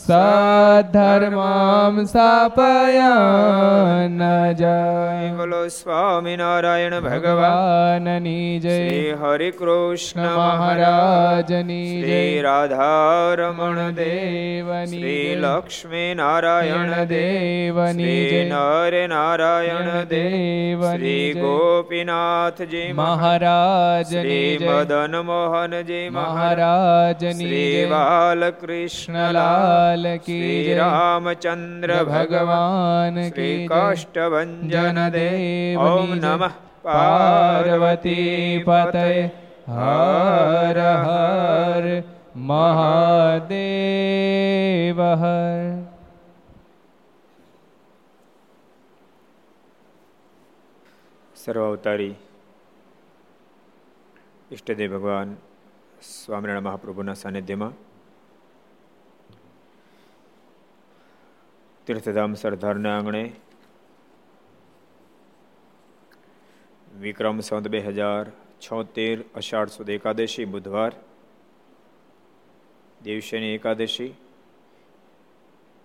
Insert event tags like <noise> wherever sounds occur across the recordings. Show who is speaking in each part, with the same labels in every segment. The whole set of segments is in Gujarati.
Speaker 1: સધર્મામ સ્થાપયાન જય
Speaker 2: બોલો સ્વામિનારાયણ
Speaker 1: ભગવાનની જય
Speaker 2: શ્રી હરિ કૃષ્ણ
Speaker 1: મહારાજની જય
Speaker 2: રાધારમણ
Speaker 1: દેવની
Speaker 2: શ્રી લક્ષ્મી નારાયણ
Speaker 1: દેવની જય
Speaker 2: નરે નારાયણ
Speaker 1: દેવની
Speaker 2: શ્રી ગોપીનાથજી
Speaker 1: મહારાજ
Speaker 2: શ્રી મદન મોહનજી
Speaker 1: મહારાજની
Speaker 2: શ્રી
Speaker 1: કૃષ્ણલાલ કી
Speaker 2: રામચંદ્ર ભગવાન
Speaker 1: કી જય
Speaker 2: કાષ્ટભંજન દેવ ઓમ નમઃ
Speaker 1: પાર્વતી પતય હર હર મહાદેવ હર
Speaker 2: સર્વાવતારી ઈષ્ટદેવ ભગવાન સ્વામિનારાયણ મહાપ્રભુના સાનિધ્યમાં તીર્થધામ સરદારના આંગણે વિક્રમ સંત બે હજાર છોતેર અષાઢ સુદ એકાદશી બુધવાર, દેવશેની એકાદશી,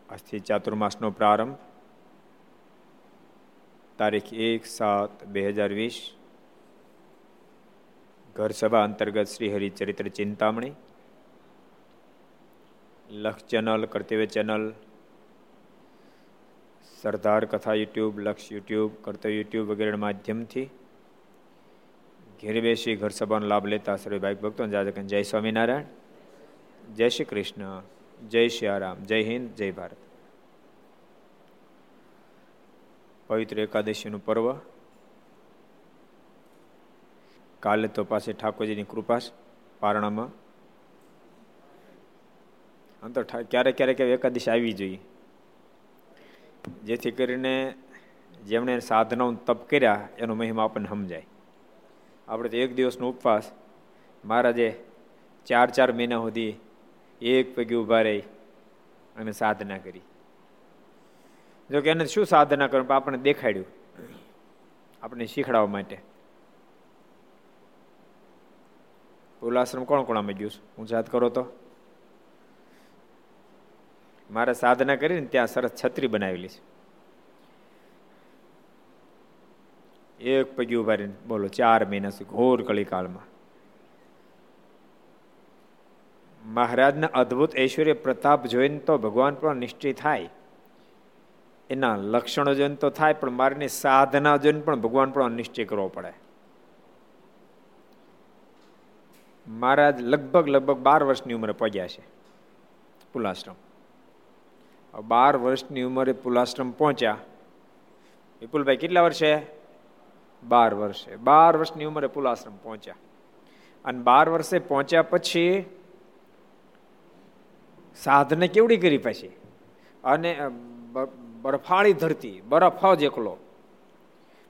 Speaker 2: આજથી ચાતુર્માસનો પ્રારંભ, તારીખ એક સાત બે હજાર વીસ ઘર સભા અંતર્ગત શ્રી હરિચરિત્ર ચિંતામણી લક્ષ ચેનલ, કર્તવ્ય ચેનલ સરદાર કથા યુટ્યુબ, લક્ષ યુટ્યુબ કર્તવ્ય યુટ્યુબ વગેરેના માધ્યમથી ઘેર બેસી ઘર સભાનો લાભ લેતા સર્વે ભાઈ ભક્તો જાજકન જય સ્વામિનારાયણ. જય શ્રી કૃષ્ણ. જય શ્રી રામ જય હિન્દ. જય ભારત. પવિત્ર એકાદશીનું પર્વ. કાલે તો પાસે ઠાકોરજીની કૃપા પારણામાં. અંતર ક્યારેક ક્યારેક એકાદશી આવી જોઈએ. જેથી કરીને જેમણે સાધનાઓ તપ કર્યા, એનો મહિમા આપણને સમજાય. આપણે તો એક દિવસનો ઉપવાસ. મહારાજે ચાર ચાર મહિના સુધી એક પૈકી ઊભા રહી અને સાધના કરી. જો કે એને શું સાધના કરવું? પણ આપણને દેખાડ્યું. આપણે શીખડાવવા માટે. ઉલ્લાશ્રમ કોણ કોણ અમે ગયું? હું યાદ કરો તો? મારે સાધના કરીને ત્યાં સરસ છત્રી બનાવેલી છે. એક પગી ઊભા બોલો, ચાર મહિના સુધી, ઘોર કળીકાળમાં. મહારાજના અદ્ભુત ઐશ્વર્ય પ્રતાપ જોઈને તો ભગવાન પણ નિશ્ચય થાય. એના લક્ષણો જોઈને તો થાય, પણ મારીની સાધના જોઈને પણ ભગવાન પણ નિશ્ચય કરવો પડે. મહારાજ લગભગ લગભગ બાર વર્ષની ઉંમરે પહોંચ્યા છે. પુલાશ્રમ. બાર વર્ષની ઉંમરે પુલાશ્રમ પહોંચ્યા. વિપુલભાઈ, કેટલા વર્ષે? બાર વર્ષે. બાર વર્ષની ઉંમરે પુલાશ્રમ પહોંચ્યા. અને બાર વર્ષે પહોંચ્યા પછી સાધને કેવડી કરી પછી? અને બરફાળી ધરતી, બરફ જ એકલો.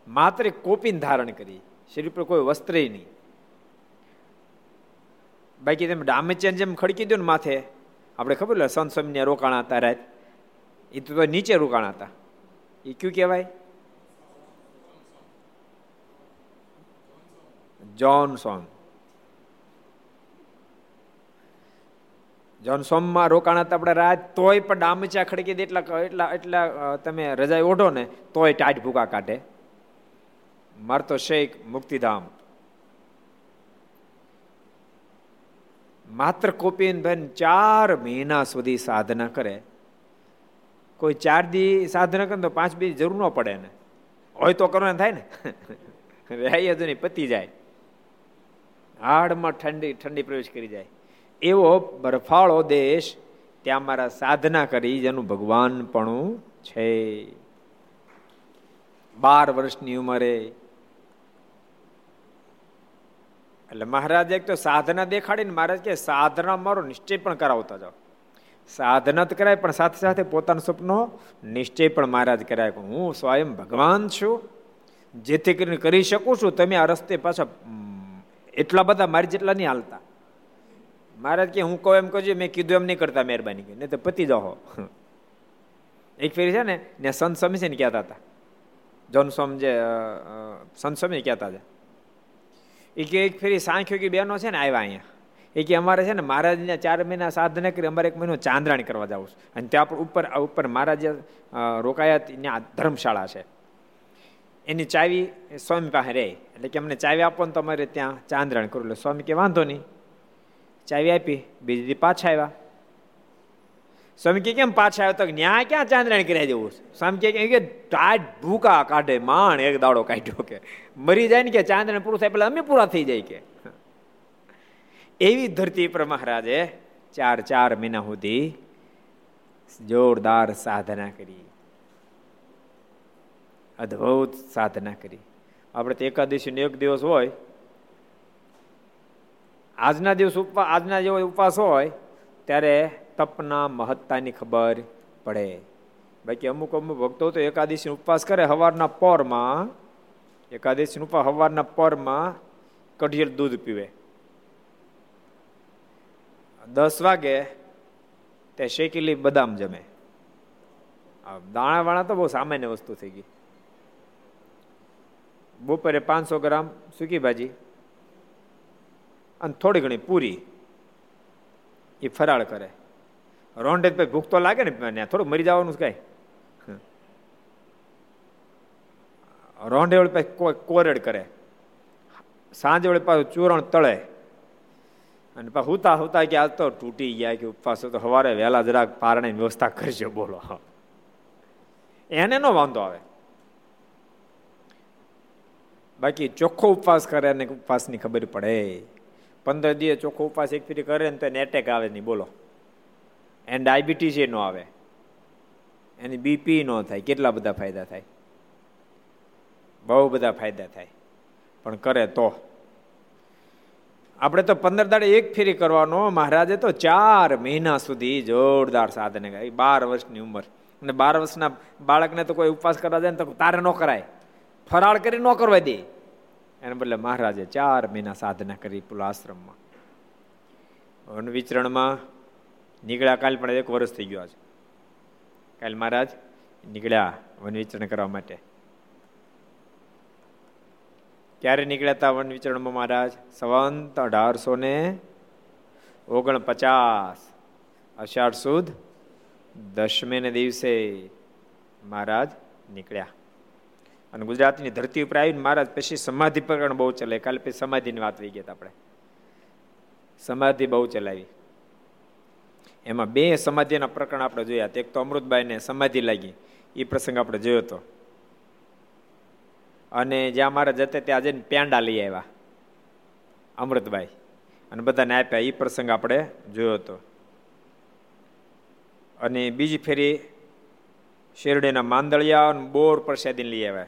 Speaker 2: માત્ર કોપીને ધારણ કરી. શરીર પર કોઈ વસ્ત્ર નહીં. બાકી તેમ ડામેચેન જેમ ખડકી દો ને માથે, આપણે ખબર લે, સંત સ્વામીને રોકાણા હતા રાત. એ તો નીચે રોકાણા હતા. એ કયું કહેવાય? જોનસોન સોમ જોન સોમમાં રોકાણા આપણે રાત તોય પણ ડામચા ખડકી દે એટલા એટલા એટલા તમે રજાઈ ઓઢો ને, તોય ટાઢ ભૂકા કાઢે. મારતો શેખ મુક્તિધામ. માત્ર કોપીન બેન ચાર મહિના સુધી સાધના કરે. કોઈ ચાર દી સાધના કરે તો પાંચ બી જરૂર ન પડે ને હોય તો કરવાનું થાય ને. રહ્યા જ નહીં, પતી જાય. હાડમાં ઠંડી ઠંડી પ્રવેશ કરી જાય. એવો બરફાળો દેશ ત્યાં મારા સાધના કરી, જેનું ભગવાન પણ છે. બાર વર્ષની ઉંમરે. એટલે મહારાજ એક તો સાધના દેખાડીને મહારાજ કે સાધના મારો નિશ્ચય પણ કરાવતા જાઓ. સાધના તો કરાય, પણ સાથે સાથે પોતાનો સપનો નિશ્ચય પણ મહારાજ કરાય હું સ્વયં ભગવાન છું. જેથી કરીને કરી શકું છું. તમે આ રસ્તે પાછા એટલા બધા મારી જેટલા નહીં હાલતા. મહારાજ કે હું કહું એમ કહું મેં કીધું એમ નહીં કરતા મહેરબાની નહીં તો પતી જાઓ. એક ફેરી છે ને ને સંત સ્વામી છે ને કહેતા હતા. જોન સોમ જે સંત સ્વામી કહેતા હતા. એ કે એક ફેરી સાંખ્યો કે બહેનો છે ને આવ્યા અહીંયા. એ કે અમારે છે ને મહારાજના ચાર મહિના સાધના કરી અમારે એક મહિનો ચાંદ્રાણી કરવા જવું છે. અને ત્યાં ઉપર ઉપર મહારાજે રોકાયા ત્યાં ધર્મશાળા છે. એની ચાવી સ્વામી પાસે રહે. એટલે કે અમને ચાવી આપો ને તમારે ત્યાં ચાંદ્રાણી કરું. એટલે સ્વામી કે વાંધો નહીં. ચાવી આપી, બીજી દી પાછા આવ્યા. સ્વામી કે કેમ પાછા આવ્યો? તો ન્યા ક્યાં ચાંદ્રાણી કર્યા દેવું સ્વામી કે ટાટ ભૂકા કાઢે માણ એક દાડો કાઢ્યો કે. મરી જાય ને કે ચાંદ્રાણી પૂરું થાય, પેલા અમે પૂરા થઈ જાય કે. એવી ધરતી પર મહારાજે ચાર ચાર મહિના સુધી જોરદાર સાધના કરી. અદભુત સાધના કરી. આપણે તો એકાદશી એક દિવસ હોય. આજના દિવસ ઉપવાસ આજના જેવો ઉપવાસ હોય, ત્યારે તપના મહત્તાની ખબર પડે. બાકી અમુક અમુક ભક્તો તો એકાદશી ઉપવાસ કરે. સવારના પોરમાં એકાદશી ઉપવાસ સવારના પોરમાં કઢિયલ દૂધ પીવે. દસ વાગે તે શેકીલી બદામ જમે. દાણાવાળા તો બહુ સામાન્ય વસ્તુ થઈ ગઈ. બપોરે પાંચસો ગ્રામ સૂકી ભાજી અને થોડી ઘણી પૂરી એ ફરાળ કરે. રોંઢે પછી ભૂખ તો લાગે ને થોડું મરી જવાનું કઈ. રોંઢે વળી પછી કોરેડ કરે. સાંજે વળી પાછું ચૂરણ તળે. અને હુતા હુતા કે આ તો તૂટી ગયા કે ઉપવાસ તો સવારે વહેલા જરાક પારણે વ્યવસ્થા કરજો, બોલો. એને નો વાંધો આવે. બાકી ચોખ્ખો ઉપવાસ કરે અને ઉપવાસની ખબર પડે. પંદર દિવસ ચોખ્ખો ઉપવાસ એક ફેરી કરે ને તો એને એટેક આવે નહીં, બોલો. એને ડાયાબિટીસ એ ન આવે. એની બીપી ન થાય, કેટલા બધા ફાયદા થાય? બહુ બધા ફાયદા થાય. પણ કરે તો. આપણે તો પંદર દાડે એક ફેરી કરવાનો. મહારાજે તો ચાર મહિના સુધી જોરદાર સાધને ગાય બાર વર્ષની ઉંમર. અને બાર વર્ષના બાળકને તો કોઈ ઉપવાસ કરવા જાય ને તો તારે ન કરાય. ફરાળ કરી ન કરવા દે. એને બદલે મહારાજે ચાર મહિના સાધના કરી પેલા આશ્રમમાં. વન વિચરણમાં નીકળ્યા. કાલ પણ એક વર્ષ થઈ ગયો છે કાલ મહારાજ નીકળ્યા વન વિચરણ કરવા માટે. ક્યારે નીકળ્યા હતા વન વિચરણમાં મહારાજ? સંવંત અઢારસો ને ઓગણપચાસ. અષાઢ સુદ દસમે ને દિવસે મહારાજ નીકળ્યા. અને ગુજરાતની ધરતી ઉપર આવીને મહારાજ પછી સમાધિ પ્રકરણ બહુ ચલાવી. કાલે પછી સમાધિની વાત થઈ ગયા આપણે. સમાધિ બહુ ચલાવી. એમાં બે સમાધિના પ્રકરણ આપણે જોયા. એક તો અમૃતબાઈને સમાધિ લાગી. એ પ્રસંગ આપણે જોયો હતો અને જ્યાં મારે જતે ત્યાં જઈને પેંડા લઈ આવ્યા, અમૃતભાઈ. અને બધાને આપ્યા. એ પ્રસંગ આપણે જોયો હતો. અને બીજી ફેરી શેરડીના માંદળિયા અને બોર પ્રસાદી લઈ આવ્યા.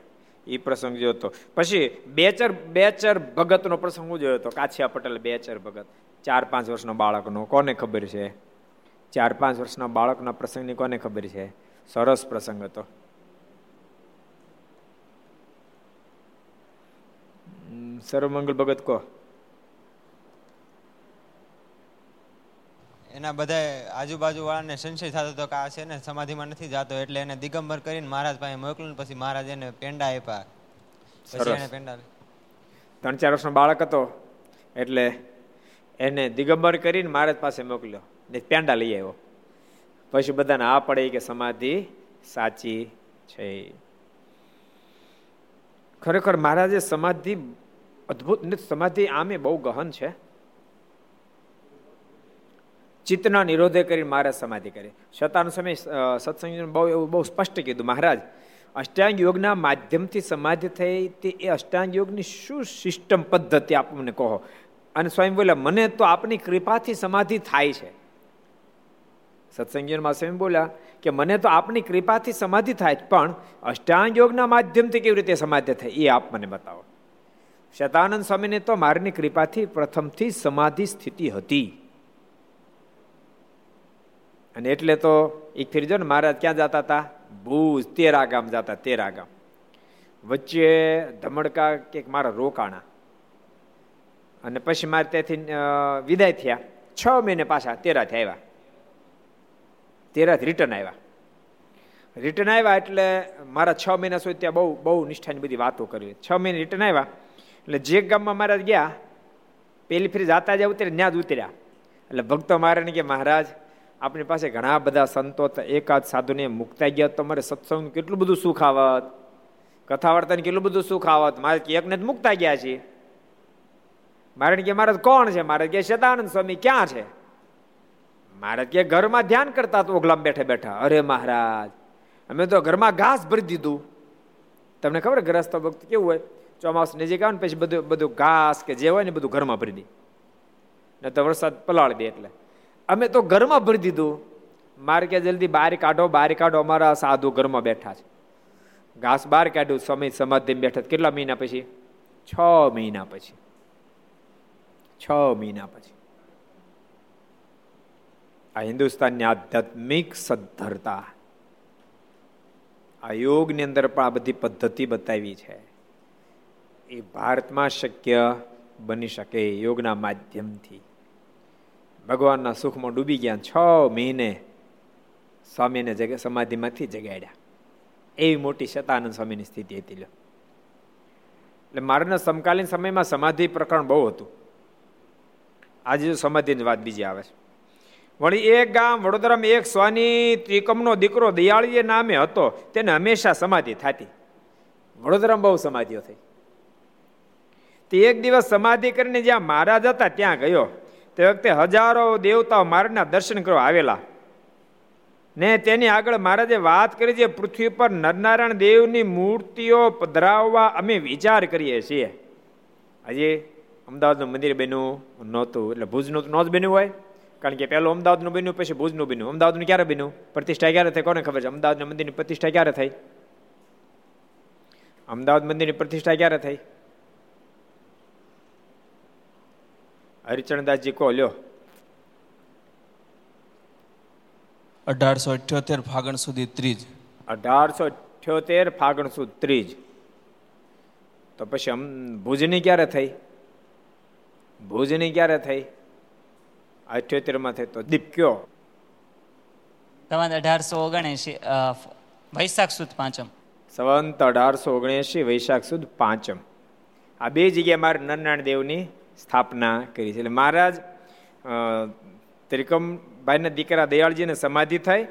Speaker 2: એ પ્રસંગ જોયો હતો. પછી બેચર બેચર ભગતનો પ્રસંગ હું જોયો હતો. કાછિયા પટેલ બેચર ભગત. ચાર, પાંચ વર્ષનો બાળકનો. કોને ખબર છે? ચાર, પાંચ વર્ષના બાળકના પ્રસંગની કોને ખબર છે? સરસ પ્રસંગ હતો. સર્વમંગલ ભગત કહો
Speaker 3: એના બધા આજુબાજુ વાળાને સંશય થતો હતો કે આ છે ને સમાધિમાં નથી જાતો એટલે એને દિગંબર કરીને મહારાજ પાસે મોકલ્યું પછી મહારાજ એને પેંડા આપ્યા. પછી એને પેંડા
Speaker 2: ત્રણ ચાર વર્ષનો બાળક હતો એટલે એને દિગંબર કરીને મહારાજ પાસે મોકલ્યો ને પેંડા લઈ આવ્યો. પછી બધાને આ પડે કે સમાધિ સાચી છે. ખરેખર મહારાજે સમાધિ અદભુત સમાધિ આમે બહુ ગહન છે. ચિત્તના નિરોધે કરી મહારાજ સમાધિ કરી. શતાનો સમય સત્સંગ બહુ એવું બહુ સ્પષ્ટ કીધું. મહારાજ, અષ્ટાંગ યોગના માધ્યમથી સમાધિ થઈ તે એ અષ્ટાંગ યોગની શું સિસ્ટમ પદ્ધતિ આપ મને કહો? અને સ્વામી બોલ્યા મને તો આપની કૃપાથી સમાધિ થાય છે. સત્સંગીમાં સ્વામી બોલ્યા કે, મને તો આપની કૃપાથી સમાધિ થાય પણ અષ્ટાંગ યોગના માધ્યમથી કેવી રીતે સમાધિ થાય? એ આપ મને બતાવો. શતાનંદ સ્વામીને તો મારની કૃપાથી પ્રથમથી સમાધિ સ્થિતિ હતી. અને એટલે તો એક ફેરી જો ને મહારાજ ક્યાં જતા હતા ભૂજ તેરા ગામ જતા તેરા ગામ વચ્ચે ધમડકા કે મારા રોકાણા. અને પછી મારે ત્યાંથી વિદાય થયા. છ મહિને પાછા તેરાથી આવ્યા. તેરાથી રિટર્ન આવ્યા. રિટર્ન આવ્યા એટલે મારા છ મહિના સુધી ત્યાં બહુ બહુ નિષ્ઠાની બધી વાતો કરી છ મહિને રિટર્ન આવ્યા. એટલે જે ગામમાં મહારાજ ગયા, પેલી ફરી જાતા જ ઉતરે ત્યાં જ ઉતર્યા. એટલે ભક્તો મારે કે, મહારાજ, આપણી પાસે ઘણા બધા સંતો એકાદ સાધુને મુકતા ગયા તો મારે સત્સંગ કેટલું બધું સુખ આવત? કથા વાર્તાને કેટલું બધું સુખ આવત? મારે એકને જ મુકતા ગયા છીએ. મારે કે, મહારાજ, કોણ છે? મારે કે સદાનંદ સ્વામી, ક્યાં છે? મારે કે, ઘરમાં ધ્યાન કરતા તો ઓગલામ બેઠા બેઠા. અરે મહારાજ, અમે તો ઘરમાં ઘાસ ભરી દીધું. તમને ખબર ગ્રસ્ત ભક્ત કેવું હોય? ચોમાસ નજીક આવે ને પછી બધું બધું ઘાસ કે જે હોય ને બધું ઘરમાં ભરી દે. ને તો વરસાદ પલાળી દે એટલે. અમે તો ઘરમાં ભરી દીધું. મારે કે જલ્દી બહાર કાઢો બહાર કાઢો. અમારા સાધુ ઘરમાં બેઠા છે. ઘાસ બહાર કાઢ્યું સમય સમાધિ બેઠા કેટલા મહિના પછી? છ મહિના પછી. છ મહિના પછી. આ હિન્દુસ્તાનની આધ્યાત્મિક સદ્ધરતા. આ યોગની અંદર પણ આ બધી પદ્ધતિ બતાવી છે. એ ભારતમાં શક્ય બની શકે યોગના માધ્યમથી. ભગવાનના સુખમાં ડૂબી ગયા, છ મહિને સ્વામીને જગ, સમાધિમાંથી જગાડ્યા. એવી મોટી શતાનંદ સ્વામીની સ્થિતિ હતી એટલે મારાના સમકાલીન સમયમાં સમાધિ પ્રકરણ બહુ હતું. આજે સમાધિની વાત બીજી આવે છે. વળી એક ગામ, વડોદરામાં એક સ્વાની ત્રિકમનો દીકરો દયાળીએ નામે હતો, તેને હંમેશા સમાધિ થતી. વડોદરામાં બહુ સમાધિઓ થઈ. તે એક દિવસ સમાધિ કરીને જ્યાં મહારાજ હતા, ત્યાં ગયો. તે વખતે હજારો દેવતાઓ મારના દર્શન કરવા આવેલા. ને તેની આગળ મહારાજે વાત કરી છે પૃથ્વી પર નરનારાયણ દેવની મૂર્તિઓ પધરાવવા અમે વિચાર કરીએ છીએ. હજી અમદાવાદનું મંદિર બન્યું નહોતું, એટલે ભુજનું ન જ બન્યું હોય. કારણ કે પહેલું અમદાવાદનું બન્યું, પછી ભુજનું બન્યું. અમદાવાદનું ક્યારે બન્યું? પ્રતિષ્ઠા ક્યારે થઈ? કોને ખબર છે? અમદાવાદના મંદિરની પ્રતિષ્ઠા ક્યારે થઈ? અમદાવાદ મંદિરની પ્રતિષ્ઠા ક્યારે થઈ? હરિચરણદાસજી કહો લ્યો.
Speaker 4: અઢારસો અઠ્યોતેર ફાગણ સુધી ત્રીજ.
Speaker 2: અઢારસો અઠ્યોતેર ફાગણ સુદ ત્રીજ. તો પછી ભુજની ક્યારે થઈ? ભુજની ક્યારે થઈ? અઠ્યોતેરમાં થઈ તો દીપ કયો?
Speaker 5: સવંત અઢારસો ઓગણએસી વૈશાખ સુદ પાંચમ.
Speaker 2: સંવંત અઢારસો ઓગણએસી વૈશાખ સુદ પાંચમ. આ બે જગ્યાએ મારે નરનાણ દેવની સ્થાપના કરી છે. એટલે મહારાજ ત્રિકમભાઈના દીકરા દયાળજીને સમાધિ થઈ,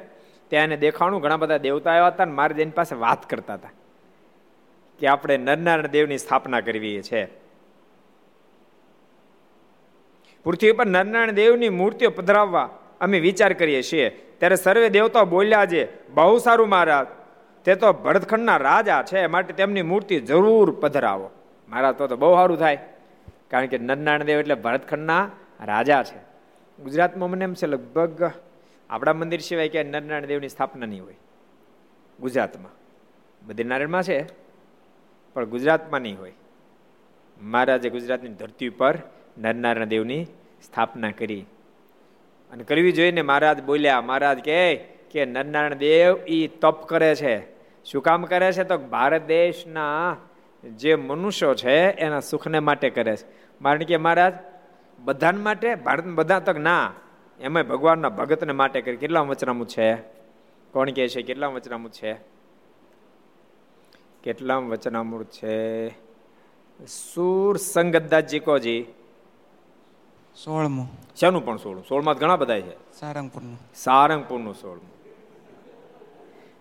Speaker 2: ત્યાં એને દેખાણું ઘણા બધા દેવતા આવ્યા હતા અને મહારાજ એની પાસે વાત કરતા હતા કે આપણે નરનારાયણ દેવની સ્થાપના કરવી છે. પૃથ્વી પર નરનારાયણ દેવની મૂર્તિઓ પધરાવવા અમે વિચાર કરીએ છીએ. ત્યારે સર્વે દેવતાઓ બોલ્યા છે, બહુ સારું મહારાજ, તે તો ભરતખંડના રાજા છે માટે તેમની મૂર્તિ જરૂર પધરાવો. મહારાજ તો બહુ સારું થાય. કારણ કે નરનારાયણ દેવ એટલે ભરતખંડના રાજા છે. ગુજરાતમાં મને એમ છે લગભગ આપણા મંદિર સિવાય ક્યાંય નરનારાયણ દેવની સ્થાપના નહીં હોય. ગુજરાતમાં. બદ્રીનારાયણમાં છે, પણ ગુજરાતમાં નહીં હોય. મહારાજે ગુજરાતની ધરતી ઉપર નરનારાયણ દેવની સ્થાપના કરી. અને કરવી જોઈએ ને મહારાજ બોલ્યા, મહારાજ કે કે નરનારાયણ દેવ એ તપ કરે છે. શું કામ કરે છે તો ભારત દેશના જે મનુષ્યો છે એના સુખને માટે કરે છે. કારણ કે મહારાજ બધાને માટે ભારત બધા તક ના. એમાં ભગવાનના ભગતને માટે કરે. કેટલા વચનામું છે? કોણ કહે છે? કેટલા વચનામું છે? કેટલા વચનામૃત છે? સુર સંગતદાસજી કોજી
Speaker 4: સોળમું.
Speaker 2: શાનું પણ સોળમું સોળમાં ઘણા બધા છે?
Speaker 4: સારંગપુરનું.
Speaker 2: સારંગપુરનું સોળમું.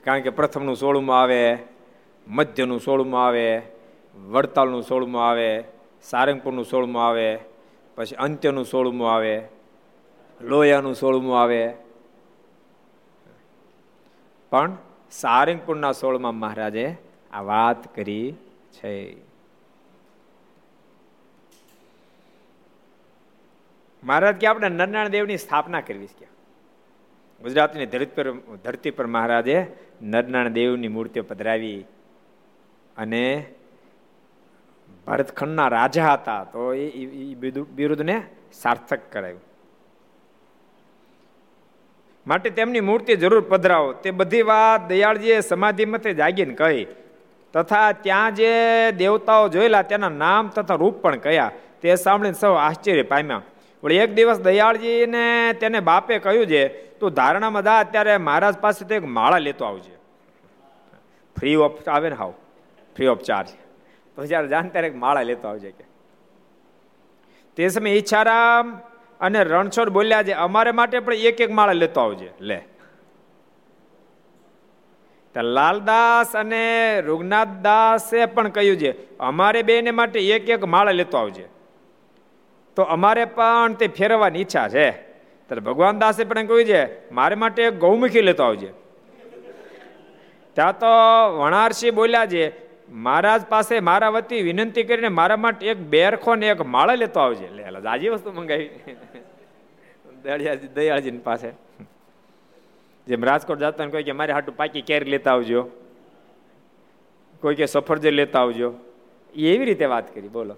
Speaker 2: કારણ કે પ્રથમનું સોળમાં આવે મધ્યનું સોળમાં આવે વડતાલનું સોળમું આવે, સારંગપુરનું સોળમું આવે, પછી અંત્યનું સોળમું આવે, લોયાનું સોળમું આવે. પણ સારંગપુરના સોળમાં મહારાજે આ વાત કરી છે. મહારાજ કે આપણે નરનારાયણ દેવની સ્થાપના કરવી છે ગુજરાતની ધરતી પર ધરતી પર મહારાજે નરનારાયણ દેવની મૂર્તિઓ પધરાવી અને ભરતખંડના રાજા હતા, તો એ બિરુદને સાર્થક કરાયું. માટે તેમની મૂર્તિ જરૂર પધરાવો. તે બધી વાત દયાળજીએ સમાધિ મતે જાગીને કહી. તથા ત્યાં જે દેવતાઓ જોયેલા, તેના નામ તથા રૂપ પણ કયા. તે સાંભળીને સૌ આશ્ચર્ય પામ્યા. વળી એક દિવસ દયાળજીને તેને બાપે કહ્યું છે, તું ધારણામાં દા અત્યારે મહારાજ પાસે તો એક માળા લેતો આવજે. ફ્રી ઓફ આવે ને હાવ. ફ્રી ઓફ ચાર્જ તો જ્યારે જાણ ત્યારે માળા લેતો આવજે કે. તે સમયે ઈચ્છારામ અને રણછોડ બોલ્યા છે, અમારે માટે પણ એક એક માળા લેતો આવજે. લે. લાલદાસ અને રૂગનાથ દાસે પણ કહ્યું છે, અમારે બેને માટે એક એક માળા લેતો આવજે. તો અમારે પણ તે ફેરવવાની ઈચ્છા છે. ત્યારે ભગવાન દાસે પણ કહ્યું છે, મારે માટે ગૌમુખી લેતો આવજે. ત્યાં તો વણારસિંહ બોલ્યા છે મહારાજ પાસે મારા વતી વિનંતી કરીને મારા માટે એક બેરખો ને એક માળા લેતો આવજે. લે જાજી વસ્તુ મંગાવી. દયાળજી દયાળજી પાસે. જેમ રાજકોટ જતા કોઈ કે મારે હાટું પાકી કેરી લેતા આવજો. કોઈ કે સફરજન લેતા આવજો. એવી રીતે વાત કરી, બોલો.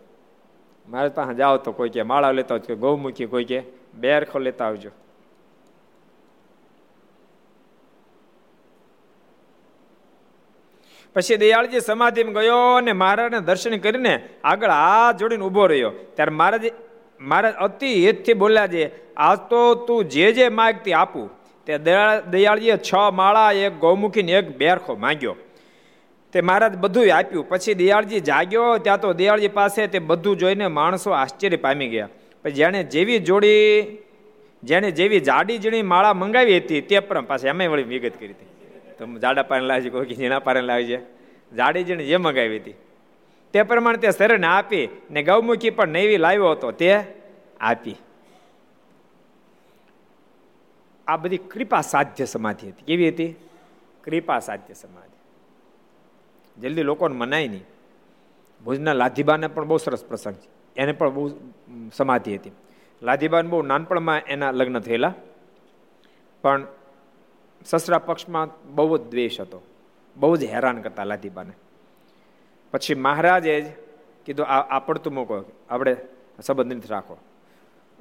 Speaker 2: મારા પાસે જાઓ તો કોઈ કે માળા લેતા આવજો ગૌમુખી, કોઈ કે બેરખો લેતા આવજો. પછી દયાળજી સમાધિમાં ગયો અને મહારાજને દર્શન કરીને આગળ હાથ જોડીને ઊભો રહ્યો. ત્યારે મહારાજ મહારાજ અતિ હેતથી બોલ્યા છે, આજ તો તું જે જે માગતી આપું. તે દયાળજીએ છ માળા, એક ગૌમુખીને એક બેરખો માંગ્યો. તે મહારાજ બધું આપ્યું. પછી દયાળજી જાગ્યો. ત્યાં તો દયાળજી પાસે તે બધું જોઈને માણસો આશ્ચર્ય પામી ગયા. પછી જેણે જેવી જોડી જેણે જેવી જાડી જીણી માળા મંગાવી હતી તે પણ પાસે એમ વળી વિગત કરી હતી. તો જાડા પાણી લાવજે, કોઈ ઝીણા પારે લાવજે. જાડી જીણે જે મંગાવી હતી. તે પ્રમાણે તે શરીરને આપી ને ગૌમુખી પણ નૈવી લાવ્યો હતો, તે આપી. આ બધી કૃપા સાધ્ય સમાધિ હતી. કેવી હતી? કૃપા સાધ્ય સમાધિ. જલ્દી લોકોને મનાય નહીં. ભુજના લાધીબાને પણ બહુ સરસ પ્રસંગ છે. એને પણ બહુ સમાધિ હતી. લાધીબાને બહુ નાનપણમાં એના લગ્ન થયેલા. પણ સસરા પક્ષમાં બહુ જ દ્વેષ હતો. બહુ જ હેરાન કરતા લાધીબાને પછી મહારાજે જ કીધું, આ પડતું મૂકો આપણે સંબંધ નથી રાખો.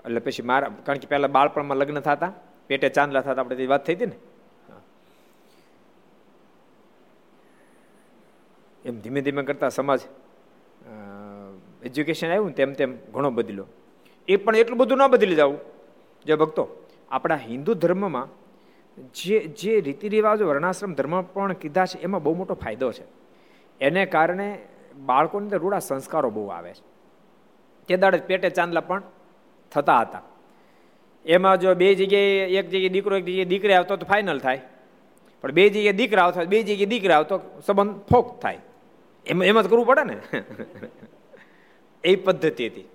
Speaker 2: એટલે પછી મારા, કારણ કે પહેલાં બાળપણમાં લગ્ન થતા, પેટે ચાંદલા થતા, આપણે વાત થઈ હતી ને? એમ ધીમે ધીમે કરતા સમાજ એજ્યુકેશન આવ્યું તેમ તેમ ઘણો બદલ્યો. એ પણ એટલું બધું ન બદલી જવું. જે ભક્તો, આપણા હિન્દુ ધર્મમાં જે જે રીતિ રિવાજો વર્ણાશ્રમ ધર્મ પણ કીધા છે, એમાં બહુ મોટો ફાયદો છે. એને કારણે બાળકોની અંદર રૂડા સંસ્કારો બહુ આવે છે. તે દાડે પેટે ચાંદલા પણ થતા હતા. એમાં જો બે જગ્યાએ એક જગ્યાએ દીકરો, એક જગ્યાએ દીકરી આવતો તો ફાઇનલ થાય. પણ બે જગ્યાએ દીકરા આવતો બે જગ્યાએ દીકરા આવતો સંબંધ ફોક થાય. એમ એમ જ કરવું પડે ને? <laughs> એ પદ્ધતિ હતી.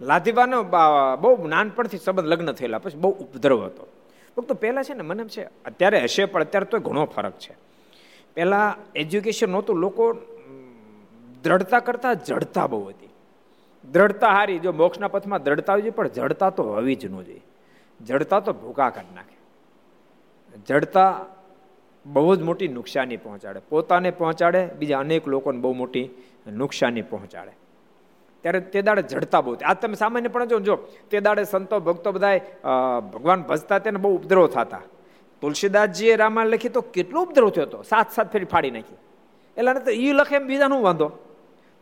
Speaker 2: લાધીબાનો બહુ નાનપણથી સંબંધ લગ્ન થયેલા, પછી બહુ ઉપદ્રવ હતો. ફક્ત પહેલાં છે ને, મને છે, અત્યારે હશે, પણ અત્યારે તો ઘણો ફરક છે. પહેલાં એજ્યુકેશન નહોતું, લોકો દ્રઢતા કરતાં જડતા બહુ હતી. દ્રઢતા હારી, જો મોક્ષના પથમાં દ્રઢતા આવી પણ જડતા તો હોવી જ ન જોઈએ. જડતા તો ભૂકા કરી નાખે. જડતા બહુ જ મોટી નુકસાની પહોંચાડે. પોતાને પહોંચાડે, બીજા અનેક લોકોને બહુ મોટી નુકસાની પહોંચાડે. ત્યારે તે દાડે જડતા બહુ આ તમે સામાન્ય પણ જો, તે દાડે સંતો, ભક્તો બધા ભગવાન ભજતા તેને બહુ ઉપદ્રવ થતા. તુલસીદાસજીએ રામાયણ લખી તો કેટલો ઉપદ્રવ થયો હતો સાત સાત ફેરી ફાડી નાખી. એટલે તો એ લખે એમ બીજાનું વાંધો?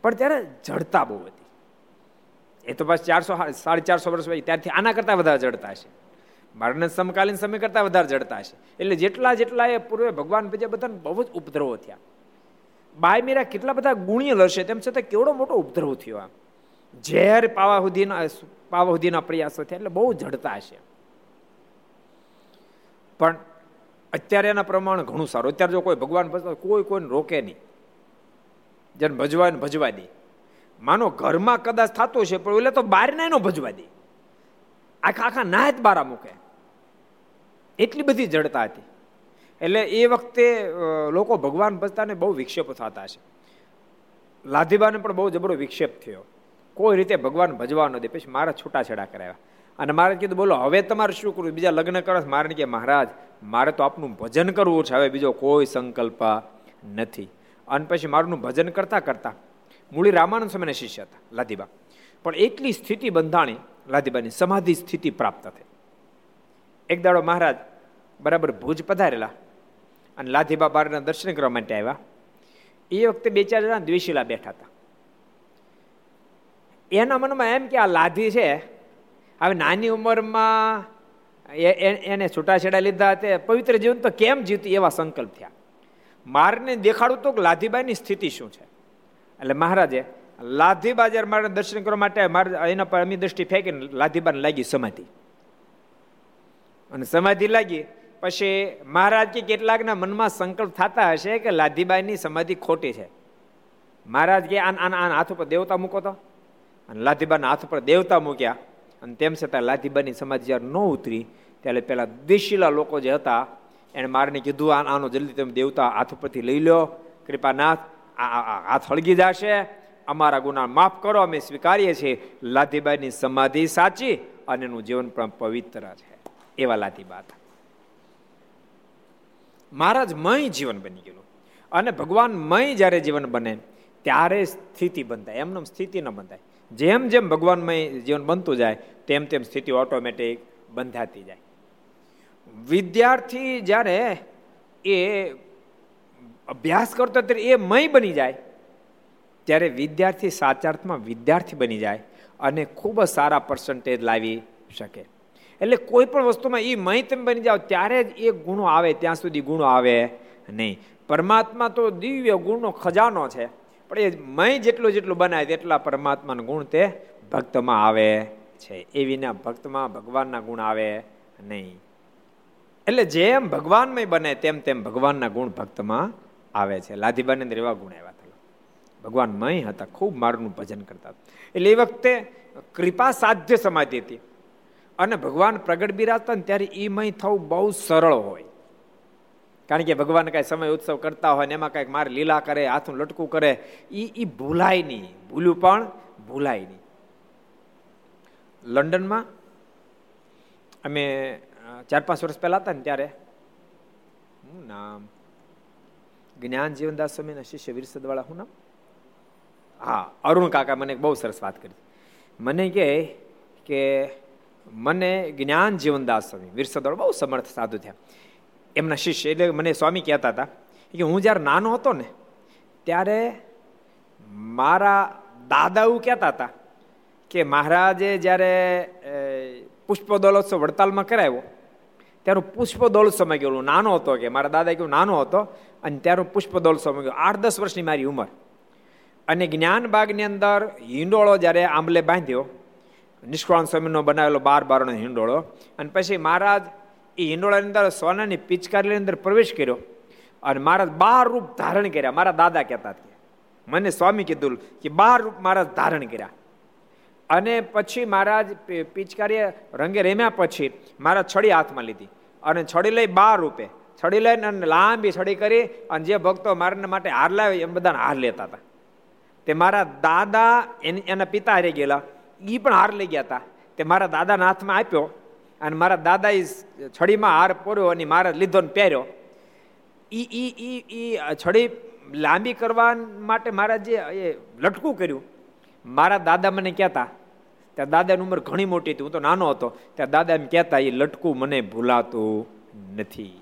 Speaker 2: પણ ત્યારે જડતા બહુ હતી. એ તો બસ ચારસો સાડી ચારસો વર્ષ પછી, ત્યારથી આના કરતાં વધારે જડતા હશે. મારાને સમકાલીન સમય કરતાં વધારે જડતા હશે. એટલે જેટલા જેટલા એ પૂર્વે ભગવાન બીજા બધાને બહુ જ ઉપદ્રવો થયા. બાય મીરા કેટલા બધા ગુણિયલ હશે, તેમ છતાં કેવડો મોટો ઉપદ્રવ થયો આમ. ઝેર પાવા સુધીના પાવા સુધીના પ્રયાસો થયા એટલે બહુ જડતા હશે. પણ અત્યારે એના પ્રમાણે ઘણું સારું. અત્યારે જો કોઈ ભગવાન ભજવા કોઈ કોઈને રોકે નહીં. જેને ભજવા ભજવા દે. માનો ઘરમાં કદાચ થતું છે પણ એટલે તો બહાર ના એનો ભજવા દે. આખા આખા ના જ બારા મૂકે. એટલી બધી જડતા હતી. એટલે એ વખતે લોકો ભગવાન ભજતાને બહુ વિક્ષેપો થતા છે લાધીબાને પણ બહુ જબરો વિક્ષેપ થયો. કોઈ રીતે ભગવાન ભજવા ન દે? પછી મારા છૂટાછેડા કરાવ્યા. અને મારે કીધું, બોલો, હવે તમારે શું કરવું? બીજા લગ્ન કરો. મારે કે, મહારાજ, મારે તો આપનું ભજન કરવું છે. હવે બીજો કોઈ સંકલ્પ નથી. અને પછી મારું ભજન કરતા કરતા મૂળી રામાનંદ સ્વામીના શિષ્ય હતા લાધીબા પણ એટલી સ્થિતિ બંધાણી લાધીબાની સમાધિ સ્થિતિ પ્રાપ્ત થઈ. એક દાડો મહારાજ બરાબર ભુજ પધારેલા અને લાધીબા બારના દર્શન કરવા માટે આવ્યા. એ વખતે બે ચાર જણા દ્વિશીલા બેઠા હતા. એના મનમાં એમ કે આ લાધી છે, હવે નાની ઉંમરમાં એને છૂટાછેડા લીધા તે પવિત્ર જીવન તો કેમ જીવતી એવા સંકલ્પ થયા? મારને દેખાડું તો કે લાધીબાઈની સ્થિતિ શું છે? એટલે મહારાજે લાધીબા જ્યારે મારે દર્શન કરવા માટે મારે એના પર અમી દ્રષ્ટિ ફેંકીને લાધીબાને લાગી સમાધિ. અને સમાધિ લાગી, પછી મહારાજ કે કેટલાકના મનમાં સંકલ્પ થતા હશે કે લાધીબાઈની સમાધિ ખોટી છે. મહારાજ કે આના હાથ ઉપર દેવતા મૂકો તો. અને લાધીબાના હાથ ઉપર દેવતા મૂક્યા. અને તેમ છતાં લાધીબાની સમાધિ જ્યારે ન ઉતરી, ત્યારે પેલા દેશીલા લોકો જે હતા, એણે મારને કીધું આનો જલ્દી તમે દેવતા હાથ ઉપરથી લઈ લો કૃપાનાથ હાથ હળગી જશે. અમારા ગુના માફ કરો, અમે સ્વીકારીએ છીએ. લાધીબાઈની સમાધિ સાચી અને એનું જીવન પણ પવિત્ર છે. એવા લાધીબા હતા. મહારાજ મય જીવન બની ગયેલું. અને ભગવાન મય જ્યારે જીવન બને, ત્યારે સ્થિતિ બંધાય. એમને સ્થિતિ ન બંધાય. જેમ જેમ ભગવાનમય જીવન બનતું જાય, તેમ તેમ સ્થિતિ ઓટોમેટિક બંધાતી જાય. વિદ્યાર્થી જ્યારે એ અભ્યાસ કરતો ત્યારે એ મય બની જાય. ત્યારે વિદ્યાર્થી સાચાર્થમાં વિદ્યાર્થી બની જાય અને ખૂબ જ સારા પર્સન્ટેજ લાવી શકે. એટલે કોઈ પણ વસ્તુમાં એ મય તમે બની જાઓ, ત્યારે જ એ ગુણો આવે, ત્યાં સુધી ગુણો આવે નહીં. પરમાત્મા તો દિવ્ય ગુણનો ખજાનો છે. પણ એ મય જેટલું જેટલું બનાવે તેટલા પરમાત્માના ગુણ તે ભક્તમાં આવે છે. એ વિના ભક્તમાં ભગવાનના ગુણ આવે નહીં. એટલે જેમ ભગવાનમય બને તેમ તેમ ભગવાનના ગુણ ભક્તમાં આવે છે. લાધીબાને અંદર એવા ગુણ આવ્યા ભગવાન મય હતા, ખૂબ મારનું ભજન કરતા એટલે એ વખતે કૃપા સાધ્ય સમાધિ હતી. અને ભગવાન પ્રગટ બિરાજતા ત્યારે એ મય થવું બહુ સરળ હોય. કારણ કે ભગવાન કાંઈ સમય ઉત્સવ કરતા હોય ને એમાં કાંઈક મારે લીલા કરે, હાથનું લટકું કરે એ એ ભૂલાય નહીં. ભૂલ્યું પણ ભૂલાય નહીં. લંડનમાં અમે ચાર પાંચ વર્ષ પહેલાં હતા ને ત્યારે હું નામ? જ્ઞાન જીવનદાસ સ્વામીના શિષ્ય વિરસદવાળા હું નામ? હા, અરુણ કાકા મને બહુ સરસ વાત કરી. મને કહે કે, મને જ્ઞાન જીવનદાસ સ્વામી, વિરસદવાળા બહુ સમર્થ સાધુ થયા. એમના શિષ્ય, એટલે મને સ્વામી કહેતા હતા કે હું જ્યારે નાનો હતો ને, ત્યારે મારા દાદા એવું કહેતા હતા કે મહારાજે જ્યારે પુષ્પદોલોત્સવ વડતાલમાં કરાવ્યો, ત્યારે પુષ્પદોલોત્સવમાં ગયેલું નાનો હતો કે મારા દાદા કેવું નાનો હતો. અને ત્યારે પુષ્પદોલોત્સવમાં ગયો. આઠ દસ વર્ષની મારી ઉંમર. અને જ્ઞાન બાગની અંદર હિંડોળો જ્યારે આંબલે બાંધ્યો નિષ્કળ સ્વામીનો બનાવેલો બાર બારનો હિંડોળો. અને પછી મહારાજ એ હિંડોળાની અંદર સોનાની પિચકારીની અંદર પ્રવેશ કર્યો અને મારા બાર રૂપ ધારણ કર્યા. મારા દાદા કહેતા કે, મને સ્વામી કીધું કે બાર રૂપ મહારાજ ધારણ કર્યા. અને પછી મહારાજ પિચકારી રંગે રેમ્યા પછી મારા છડી હાથમાં લીધી અને છડી લઈ બાર રૂપે. છડી લઈને અને લાંબી છડી કરી અને જે ભક્તો મારા માટે હાર લાવે એમ બધાને હાર લેતા હતા. તે મારા દાદા એના પિતા હારી ગયેલા. એ પણ હાર લઈ ગયા હતા. તે મારા દાદાના હાથમાં આપ્યો અને મારા દાદાએ છડીમાં હાર પોર્યો અને મારા લીધો ને પહેર્યો. ઈ ઈ ઈ ઈ છડી લાંબી કરવા માટે મારા જે, એ લટકું કર્યું, મારા દાદા મને કહેતા ત્યાં દાદાની ઉંમર ઘણી મોટી હતી, હું તો નાનો હતો. ત્યાં દાદા એમ કહેતા, એ લટકું મને ભૂલાતું નથી.